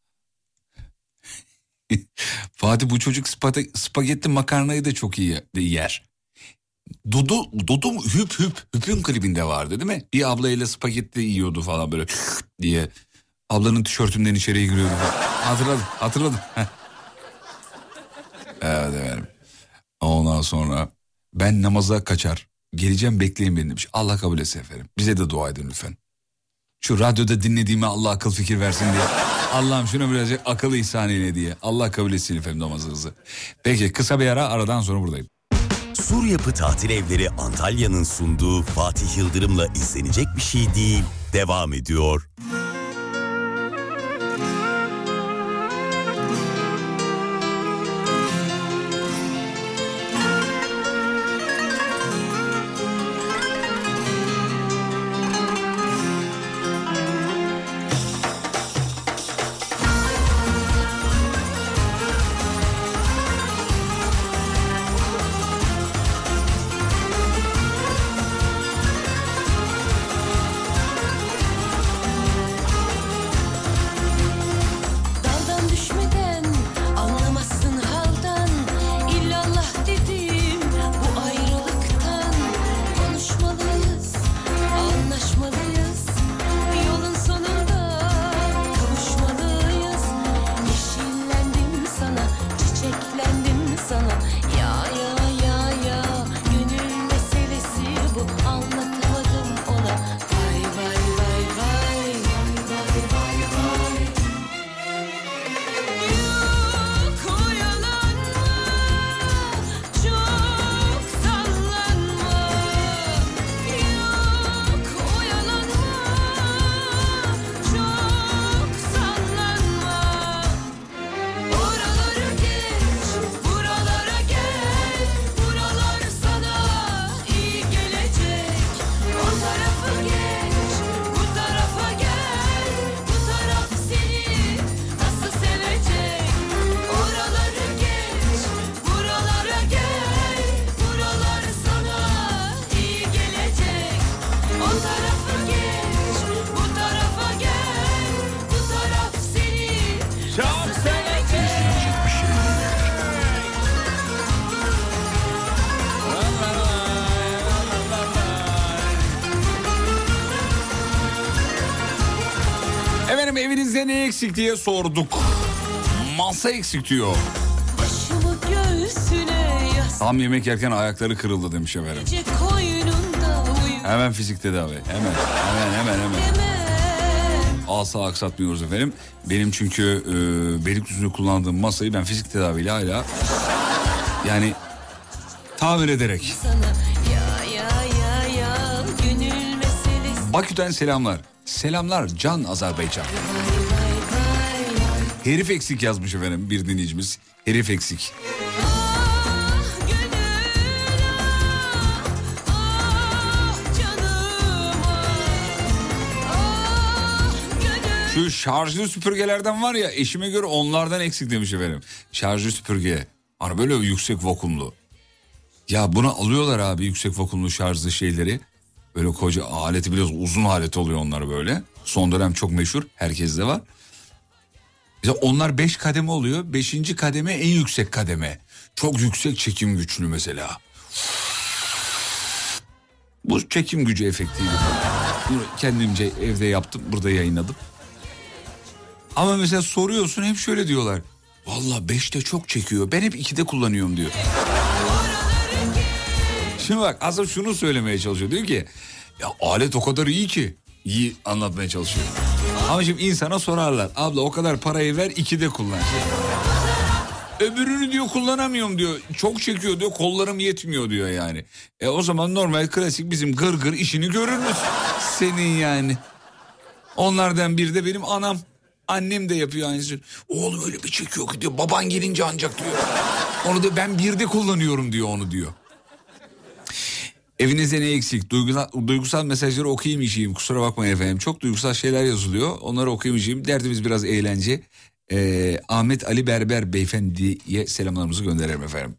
Fatih bu çocuk spagetti makarnayı da çok iyi yer. Dudu, Dudu mu? hüp hüp hüpün klibinde vardı değil mi? Bir ablayla spagetti yiyordu falan böyle diye. Ablanın tişörtünden içeriye giriyordu. Hatırladım hatırladım. Evet efendim. Ondan sonra ben namaza kaçar. Geleceğim bekleyin beni demiş. Allah kabul etsin efendim. Bize de dua edin lütfen. Şu radyoda dinlediğime Allah akıl fikir versin diye. Allah'ım şuna birazcık akıl ihsan eyle diye. Allah kabul etsin efendim namazınızı. Peki kısa bir ara aradan sonra buradayım. Sur Yapı Tatil Evleri Antalya'nın sunduğu Fatih Yıldırım'la izlenecek bir şey değil. Devam ediyor. Daldan ne eksik diye sorduk. Masa eksik diyor. Tam yemek yerken ayakları kırıldı demiş efendim. Hemen fizik tedavi. Hemen hemen hemen hemen. Asla aksatmıyoruz efendim. Benim çünkü e, Beylikdüzü'nde kullandığım masayı ben fizik tedaviyle hala yani tamir ederek. Ya ya ya Bakü'den selamlar. Selamlar Can Azerbaycan. Herif eksik yazmış efendim bir dinleyicimiz. Herif eksik. Şu şarjlı süpürgelerden var ya eşime göre onlardan eksik demiş efendim. Şarjlı süpürge. Hani böyle yüksek vakumlu. Ya buna alıyorlar abi yüksek vakumlu şarjlı şeyleri. Böyle koca aleti biraz uzun alet oluyor onlar böyle. Son dönem çok meşhur. Herkeste var. Mesela onlar 5 kademe oluyor. 5. kademe en yüksek kademe. Çok yüksek çekim güçlü mesela. Bu çekim gücü efektiydi. Bunu kendimce evde yaptım. Burada yayınladım. Ama mesela soruyorsun hep şöyle diyorlar. Valla 5'te çok çekiyor. Ben hep 2'de kullanıyorum diyor. Şimdi bak aslında şunu söylemeye çalışıyor. Diyor ki ya alet o kadar iyi ki. İyi anlatmaya çalışıyor. Ama şimdi insana sorarlar. Abla o kadar parayı ver 2'de kullan. Öbürünü diyor kullanamıyorum diyor. Çok çekiyor diyor kollarım yetmiyor diyor yani. E o zaman normal klasik bizim gır gır işini görürüz. Senin yani. Onlardan biri de benim anam. Annem de yapıyor aynısını. Oğlum öyle bir çekiyor ki diyor. Baban gelince ancak diyor. Onu da ben birde kullanıyorum diyor onu diyor. Evinizde ne eksik? Duygusal, duygusal mesajları okuyamayacağım. Kusura bakmayın efendim. Çok duygusal şeyler yazılıyor. Onları okuyamayacağım. Derdimiz biraz eğlence. Ee, Ahmet Ali Berber beyefendiye selamlarımızı gönderelim efendim.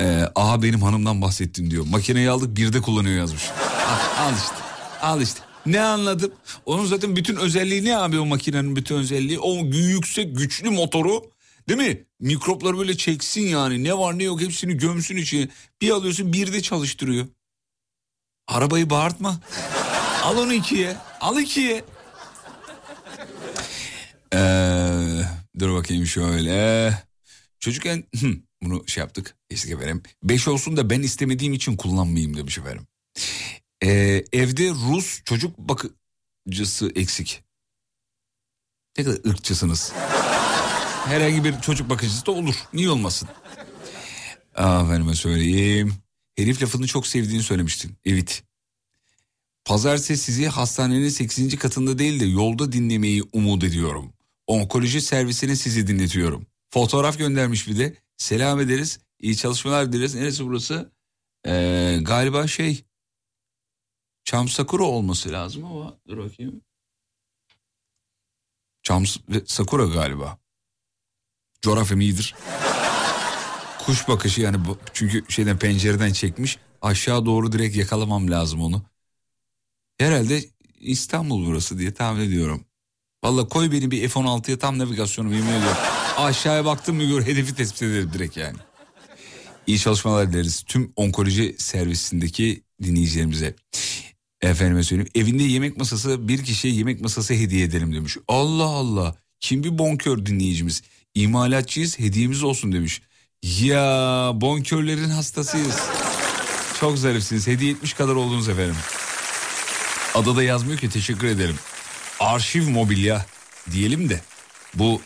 Ee, aha benim hanımdan bahsettim diyor. Makineyi aldık birde kullanıyor yazmış. al, al işte. Al işte. Ne anladım? Onun zaten bütün özelliği ne abi o makinenin bütün özelliği? O yüksek güçlü motoru değil mi? Mikropları böyle çeksin yani. Ne var ne yok hepsini gömsün içine. Bir alıyorsun bir de çalıştırıyor. Arabayı bağırtma. Al onu ikiye. Al ikiye. Ee, dur bakayım şöyle. Çocukken bunu şey yaptık. Geçtik efendim. Beş olsun da ben istemediğim için kullanmayayım demiş efendim. Ee, evde Rus çocuk bakıcısı eksik. Ne kadar ırkçısınız. Herhangi bir çocuk bakıcısı da olur. Niye olmasın? Efendime söyleyeyim. Herif lafını çok sevdiğini söylemiştin. Evet. Pazartesi sizi hastanenin 8. katında değil de yolda dinlemeyi umut ediyorum. Onkoloji servisine sizi dinletiyorum. Fotoğraf göndermiş bir de. Selam ederiz. İyi çalışmalar dileriz. Neresi burası? Ee, galiba şey... Çam Sakura olması lazım ama dur bakayım. Çam Sakura galiba. Coğrafyam iyidir. Kuş bakışı yani çünkü şeyden pencereden çekmiş. Aşağı doğru direkt yakalamam lazım onu. Herhalde İstanbul burası diye tahmin ediyorum. Valla koy beni bir F-16'ya tam navigasyonu yemin ediyorum. Aşağıya baktım mı gör hedefi tespit ederim direkt yani. İyi çalışmalar dileriz tüm onkoloji servisindeki dinleyicilerimize. Efendime söyleyeyim evinde yemek masası bir kişiye yemek masası hediye edelim demiş. Allah Allah kim bir bonkör dinleyicimiz. İmalatçıyız hediyemiz olsun demiş. Ya bonkörlerin hastasıyız. Çok zarifsiniz hediye etmiş kadar oldunuz efendim. Adada yazmıyor ki teşekkür ederim. Arşiv mobilya diyelim de bu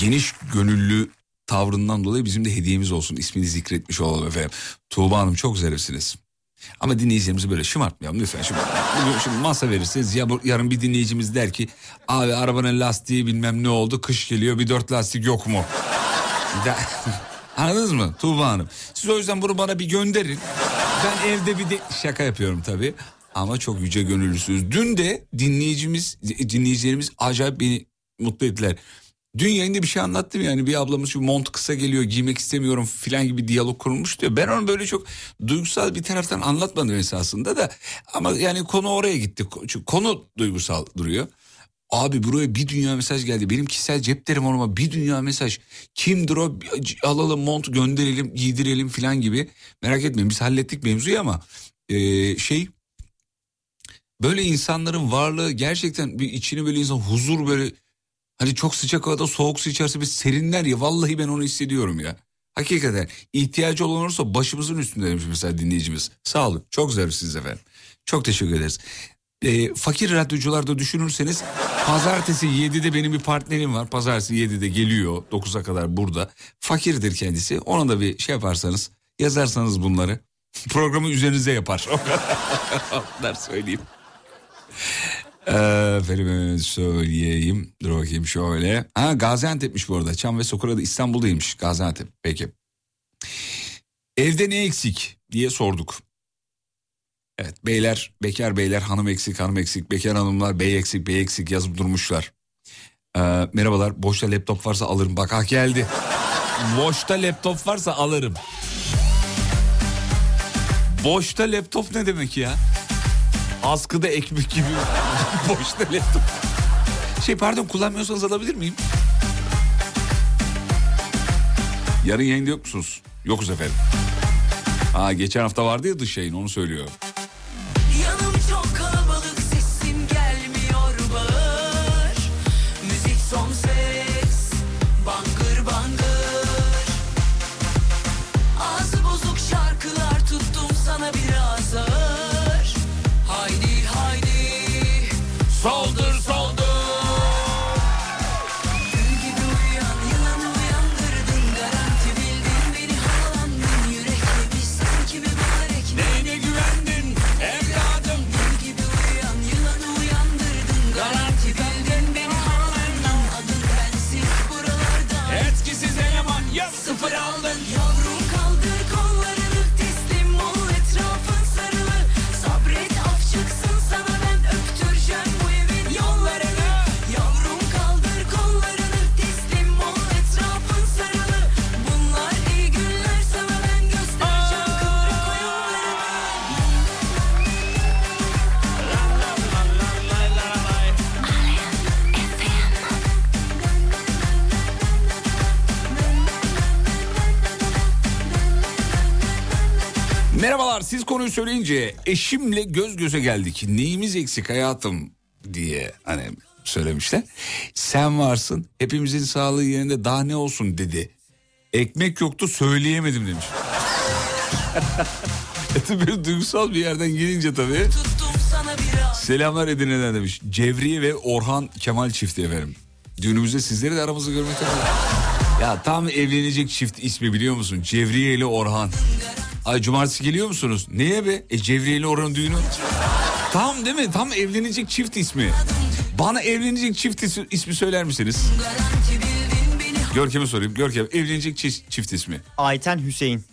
geniş gönüllü tavrından dolayı bizim de hediyemiz olsun. İsmini zikretmiş olalım efendim. Tuğba Hanım çok zarifsiniz. Ama dinleyicilerimizi böyle şımartmayalım lütfen. Şimdi, şimdi masa verirseniz ya yarın bir dinleyicimiz der ki abi arabanın lastiği bilmem ne oldu kış geliyor bir dört lastik yok mu? Anladınız mı Tuğba Hanım? Siz o yüzden bunu bana bir gönderin. Ben evde bir de şaka yapıyorum tabii. Ama çok yüce gönüllüsünüz. Dün de dinleyicimiz, dinleyicilerimiz acayip beni mutlu ettiler. Dün yayında bir şey anlattım yani bir ablamız şu mont kısa geliyor giymek istemiyorum filan gibi diyalog kurulmuş diyor. Ben onu böyle çok duygusal bir taraftan anlatmadım esasında da ama yani konu oraya gitti. Çünkü konu duygusal duruyor. Abi buraya bir dünya mesaj geldi. Benim kişisel cep telefonuma bir dünya mesaj. Kimdir o? Alalım mont gönderelim giydirelim filan gibi. Merak etmeyin biz hallettik mevzuyu ama ee, şey böyle insanların varlığı gerçekten bir içini böyle insan huzur böyle hani çok sıcak havada soğuk su içerse bir serinler ya vallahi ben onu hissediyorum ya. Hakikaten ihtiyacı olan olursa başımızın üstünde demiş mesela dinleyicimiz. Sağ olun çok zarifsiniz efendim. Çok teşekkür ederiz. E, fakir radyocularda düşünürseniz pazartesi 7'de benim bir partnerim var. Pazartesi 7'de geliyor 9'a kadar burada. Fakirdir kendisi. Ona da bir şey yaparsanız yazarsanız bunları programı üzerinize yapar. O kadar söyleyeyim. Efendim söyleyeyim. Dur bakayım şöyle. Ha Gaziantep'miş bu arada. Çam ve Sokura'da İstanbul'daymış Gaziantep. Peki. Evde ne eksik diye sorduk. Evet beyler, bekar beyler hanım eksik, hanım eksik, bekar hanımlar bey eksik, bey eksik yazıp durmuşlar. Ee, merhabalar, boşta laptop varsa alırım. Bak ah geldi. Boşta laptop varsa alırım. Boşta laptop ne demek ya? Askıda ekmek gibi. Boşta laptop. Şey pardon kullanmıyorsanız alabilir miyim? Yarın yayında yok musunuz? Yokuz efendim. Aa, geçen hafta vardı ya dış yayın onu söylüyor. Konuyu söyleyince eşimle göz göze geldik. Neyimiz eksik hayatım diye hani söylemişler. Sen varsın hepimizin sağlığı yerinde daha ne olsun dedi. Ekmek yoktu söyleyemedim demiş. Böyle duygusal bir yerden gelince tabii. Selamlar Edirne'den demiş. Cevriye ve Orhan Kemal çifti efendim. Düğünümüzde sizleri de aramızda görmek tabii. Ya tam evlenecek çift ismi biliyor musun? Cevriye ile Orhan. Ay cumartesi geliyor musunuz? Neye be? E Cevriye ile Orhan düğünü. Tam değil mi? Tam evlenecek çift ismi. Bana evlenecek çift is- ismi söyler misiniz? Görkem'e sorayım. Görkem evlenecek çift, çift ismi. Ayten Hüseyin.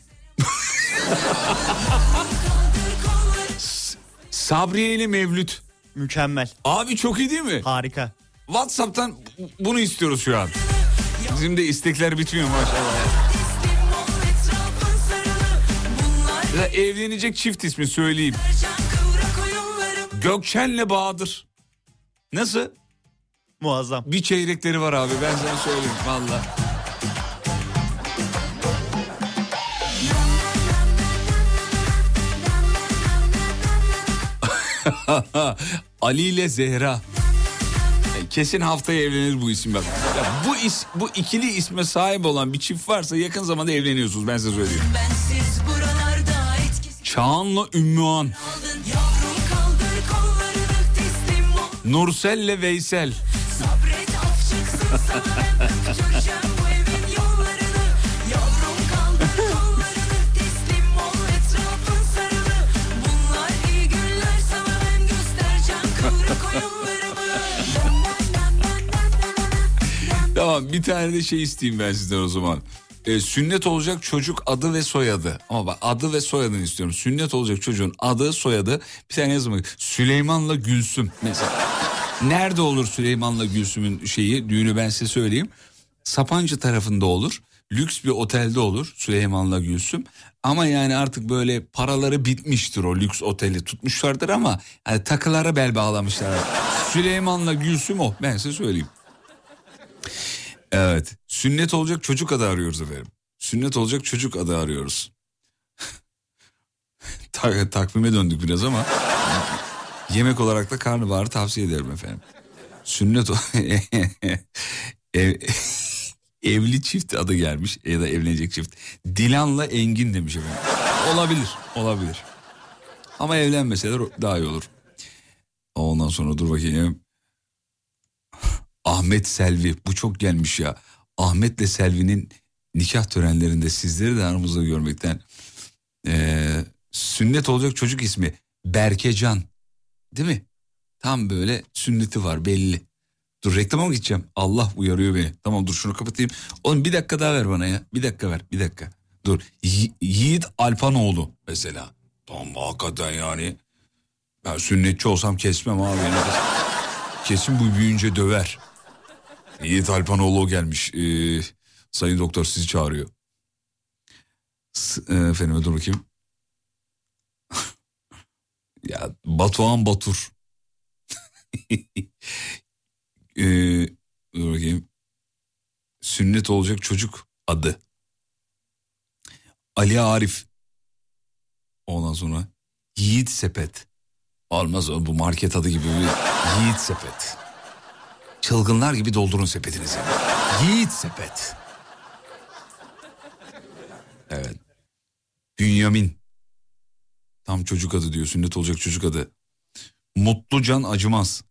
Sabriye ile Mevlüt. Mükemmel. Abi çok iyi değil mi? Harika. WhatsApp'tan bu- bunu istiyoruz şu an. Bizim de istekler bitmiyor maşallah. Ya evlenecek çift ismi söyleyeyim. Gökçen'le Bahadır. Nasıl? Muazzam. Bir çeyrekleri var abi ben sana söyleyeyim valla. Ali ile Zehra. E, Kesin haftaya evlenir bu isim bak. Ya bu is, bu ikili isme sahip olan bir çift varsa yakın zamanda evleniyorsunuz ben size söyleyeyim. Bensiz Çağan'la Ümmühan, Nursel'le Veysel. Tamam bir tane de şey isteyeyim ben sizden o zaman. Ee, sünnet olacak çocuk adı ve soyadı. Ama bak adı ve soyadını istiyorum. Sünnet olacak çocuğun adı soyadı. Bir tane bakayım. Süleyman'la Gülsüm mesela. Nerede olur Süleyman'la Gülsüm'ün şeyi düğünü ben size söyleyeyim. Sapancı tarafında olur. Lüks bir otelde olur Süleyman'la Gülsüm. Ama yani artık böyle paraları bitmiştir o lüks oteli tutmuşlardır ama yani takılara bel bağlamışlar. Süleyman'la Gülsüm o ben size söyleyeyim. Evet. Sünnet olacak çocuk adı arıyoruz efendim. Sünnet olacak çocuk adı arıyoruz. Tak- takvime döndük biraz ama yemek olarak da karnabaharı tavsiye ederim efendim. Sünnet o- Ev- evli çift adı gelmiş ya da evlenecek çift. Dilan'la Engin demiş efendim. Olabilir, olabilir. Ama evlenmeseler daha iyi olur. Ondan sonra dur bakayım. Ahmet Selvi bu çok gelmiş ya. Ahmet'le Selvi'nin nikah törenlerinde sizleri de aramızda görmekten ee, sünnet olacak çocuk ismi Berkecan değil mi? Tam böyle sünneti var belli. Dur reklama mı gideceğim? Allah uyarıyor beni. Tamam dur şunu kapatayım. Oğlum bir dakika daha ver bana ya. Bir dakika ver bir dakika. Dur Yi- Yiğit Alpanoğlu mesela. Tamam hakikaten yani. Ben sünnetçi olsam kesmem abi. Kesin bu büyüyünce döver. Yiğit Alpanoğlu gelmiş. Ee, sayın doktor sizi çağırıyor. S- e, efendim dur bakayım. ya Batuhan Batur. Ee, dur bakayım. Sünnet olacak çocuk adı. Ali Arif. Ondan sonra Yiğit Sepet. Olmaz o bu market adı gibi bir Yiğit Sepet. Çılgınlar gibi doldurun sepetinizi. Yiğit Sepet. Evet. Bünyamin. Tam çocuk adı diyor. Sünnet olacak çocuk adı. Mutlucan Acımaz.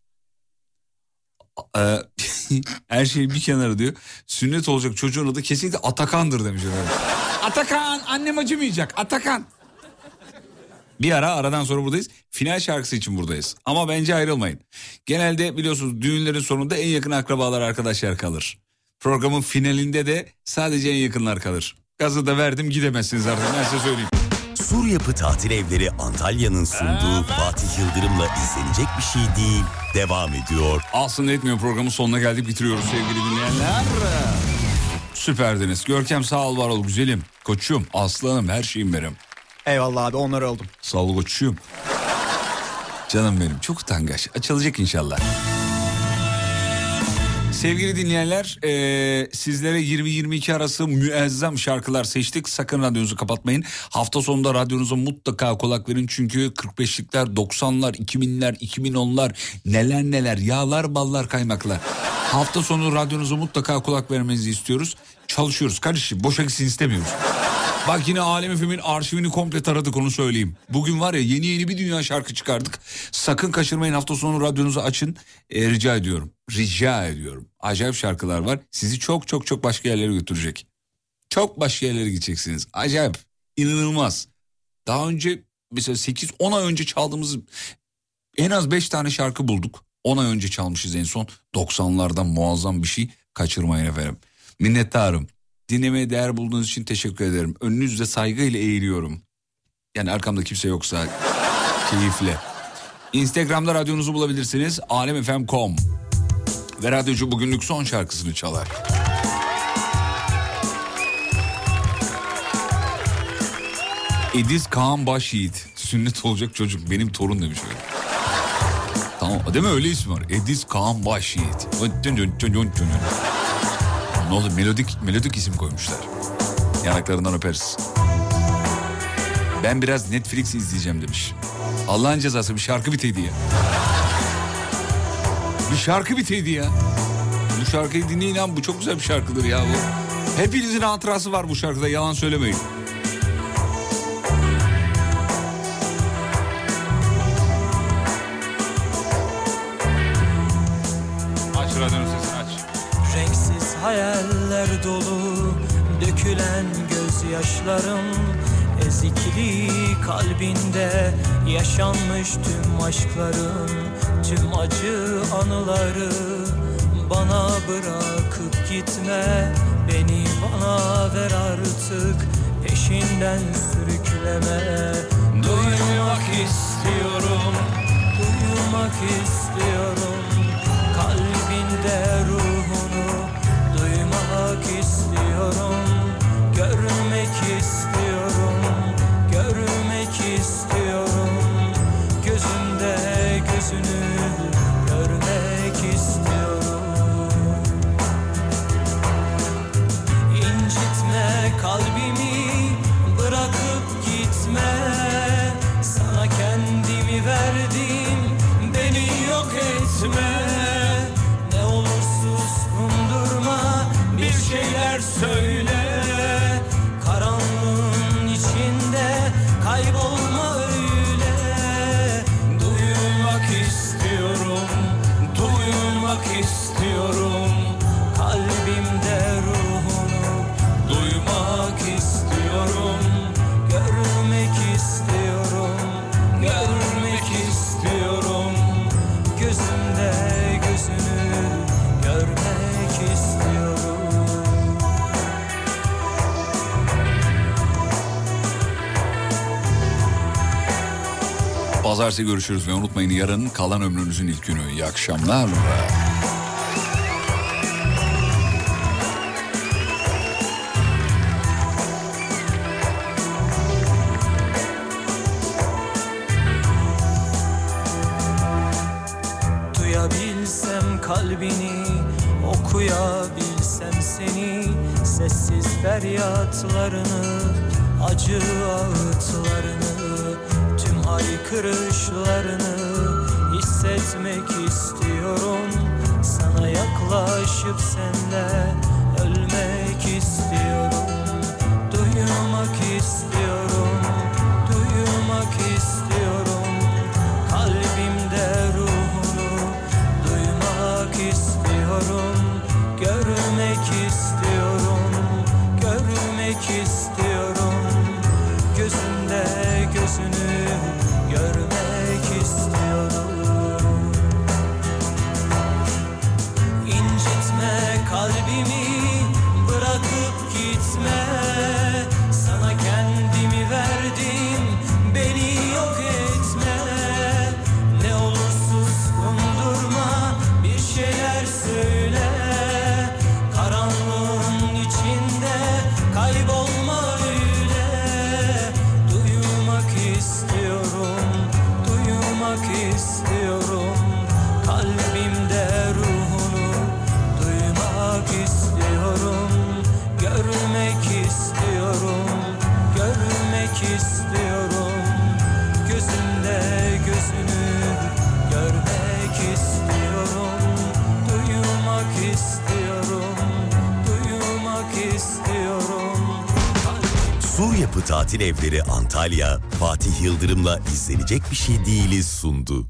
Ee, her şey bir kenara diyor. Sünnet olacak çocuğun adı kesinlikle Atakan'dır demiş. Atakan annem acımayacak Atakan. Bir ara aradan sonra buradayız. Final şarkısı için buradayız. Ama bence ayrılmayın. Genelde biliyorsunuz düğünlerin sonunda en yakın akrabalar arkadaşlar kalır. Programın finalinde de sadece en yakınlar kalır. Gazı da verdim gidemezsiniz artık ben size söyleyeyim. Sur Yapı Tatil Evleri Antalya'nın sunduğu Fatih Yıldırım'la izlenecek bir şey değil. Devam ediyor. Aslında etmiyor programın sonuna geldik bitiriyoruz sevgili dinleyenler. Süperdiniz. Görkem sağ ol var ol güzelim. Koçum, aslanım, her şeyim benim. Eyvallah abi onları oldum. Sağ ol koçum. Canım benim çok utangaç. Açılacak inşallah. Sevgili dinleyenler e, sizlere 20-22 arası müezzem şarkılar seçtik. Sakın radyonuzu kapatmayın. Hafta sonunda radyonuza mutlaka kulak verin. Çünkü 45'likler, 90'lar, 2000'ler, 2010'lar neler neler yağlar ballar kaymaklar. Hafta sonu radyonuza mutlaka kulak vermenizi istiyoruz. Çalışıyoruz kardeşim boşa gitsin istemiyoruz. Bak yine Alem FM'in arşivini komple taradık onu söyleyeyim. Bugün var ya yeni yeni bir dünya şarkı çıkardık. Sakın kaçırmayın hafta sonu radyonuzu açın. E, rica ediyorum. Rica ediyorum. Acayip şarkılar var. Sizi çok çok çok başka yerlere götürecek. Çok başka yerlere gideceksiniz. Acayip. İnanılmaz. Daha önce mesela 8-10 ay önce çaldığımız en az 5 tane şarkı bulduk. 10 ay önce çalmışız en son. 90'lardan muazzam bir şey. Kaçırmayın efendim. Minnettarım. Dinlemeye değer bulduğunuz için teşekkür ederim. Önünüzde saygıyla eğiliyorum. Yani arkamda kimse yoksa keyifle. Instagram'da radyonuzu bulabilirsiniz. alemfm.com Ve radyocu bugünlük son şarkısını çalar. Ediz Kaan Başyiğit. Sünnet olacak çocuk. Benim torun demiş öyle. Tamam değil mi öyle ismi var? Ediz Kaan Başyiğit. Ne oldu melodik, melodik isim koymuşlar. Yanaklarından öperiz. Ben biraz Netflix izleyeceğim demiş. Allah'ın cezası bir şarkı biteydi ya. Bir şarkı biteydi ya. Bu şarkıyı dinleyin abi bu çok güzel bir şarkıdır ya bu. Hepinizin hatırası var bu şarkıda yalan söylemeyin. Hayaller dolu Dökülen gözyaşlarım Ezikli kalbinde Yaşanmış tüm aşkların Tüm acı anıları Bana bırakıp gitme Beni bana ver artık Peşinden sürükleme. Duymak istiyorum Duymak istiyorum Kalbinde ruhunu istiyorum. Görmek istiyorum Görmek istiyorum. Gözünde gözünü görmek istiyorum. İncitme kalbimi bırakıp gitme. Sana kendimi verdim beni yok etme söyle Pazartesi görüşürüz ve unutmayın yarın kalan ömrünüzün ilk günü. İyi akşamlar. Duyabilsem kalbini, okuyabilsem seni, sessiz feryatların Salia, Fatih Yıldırım'la izlenecek bir şey değiliz sundu.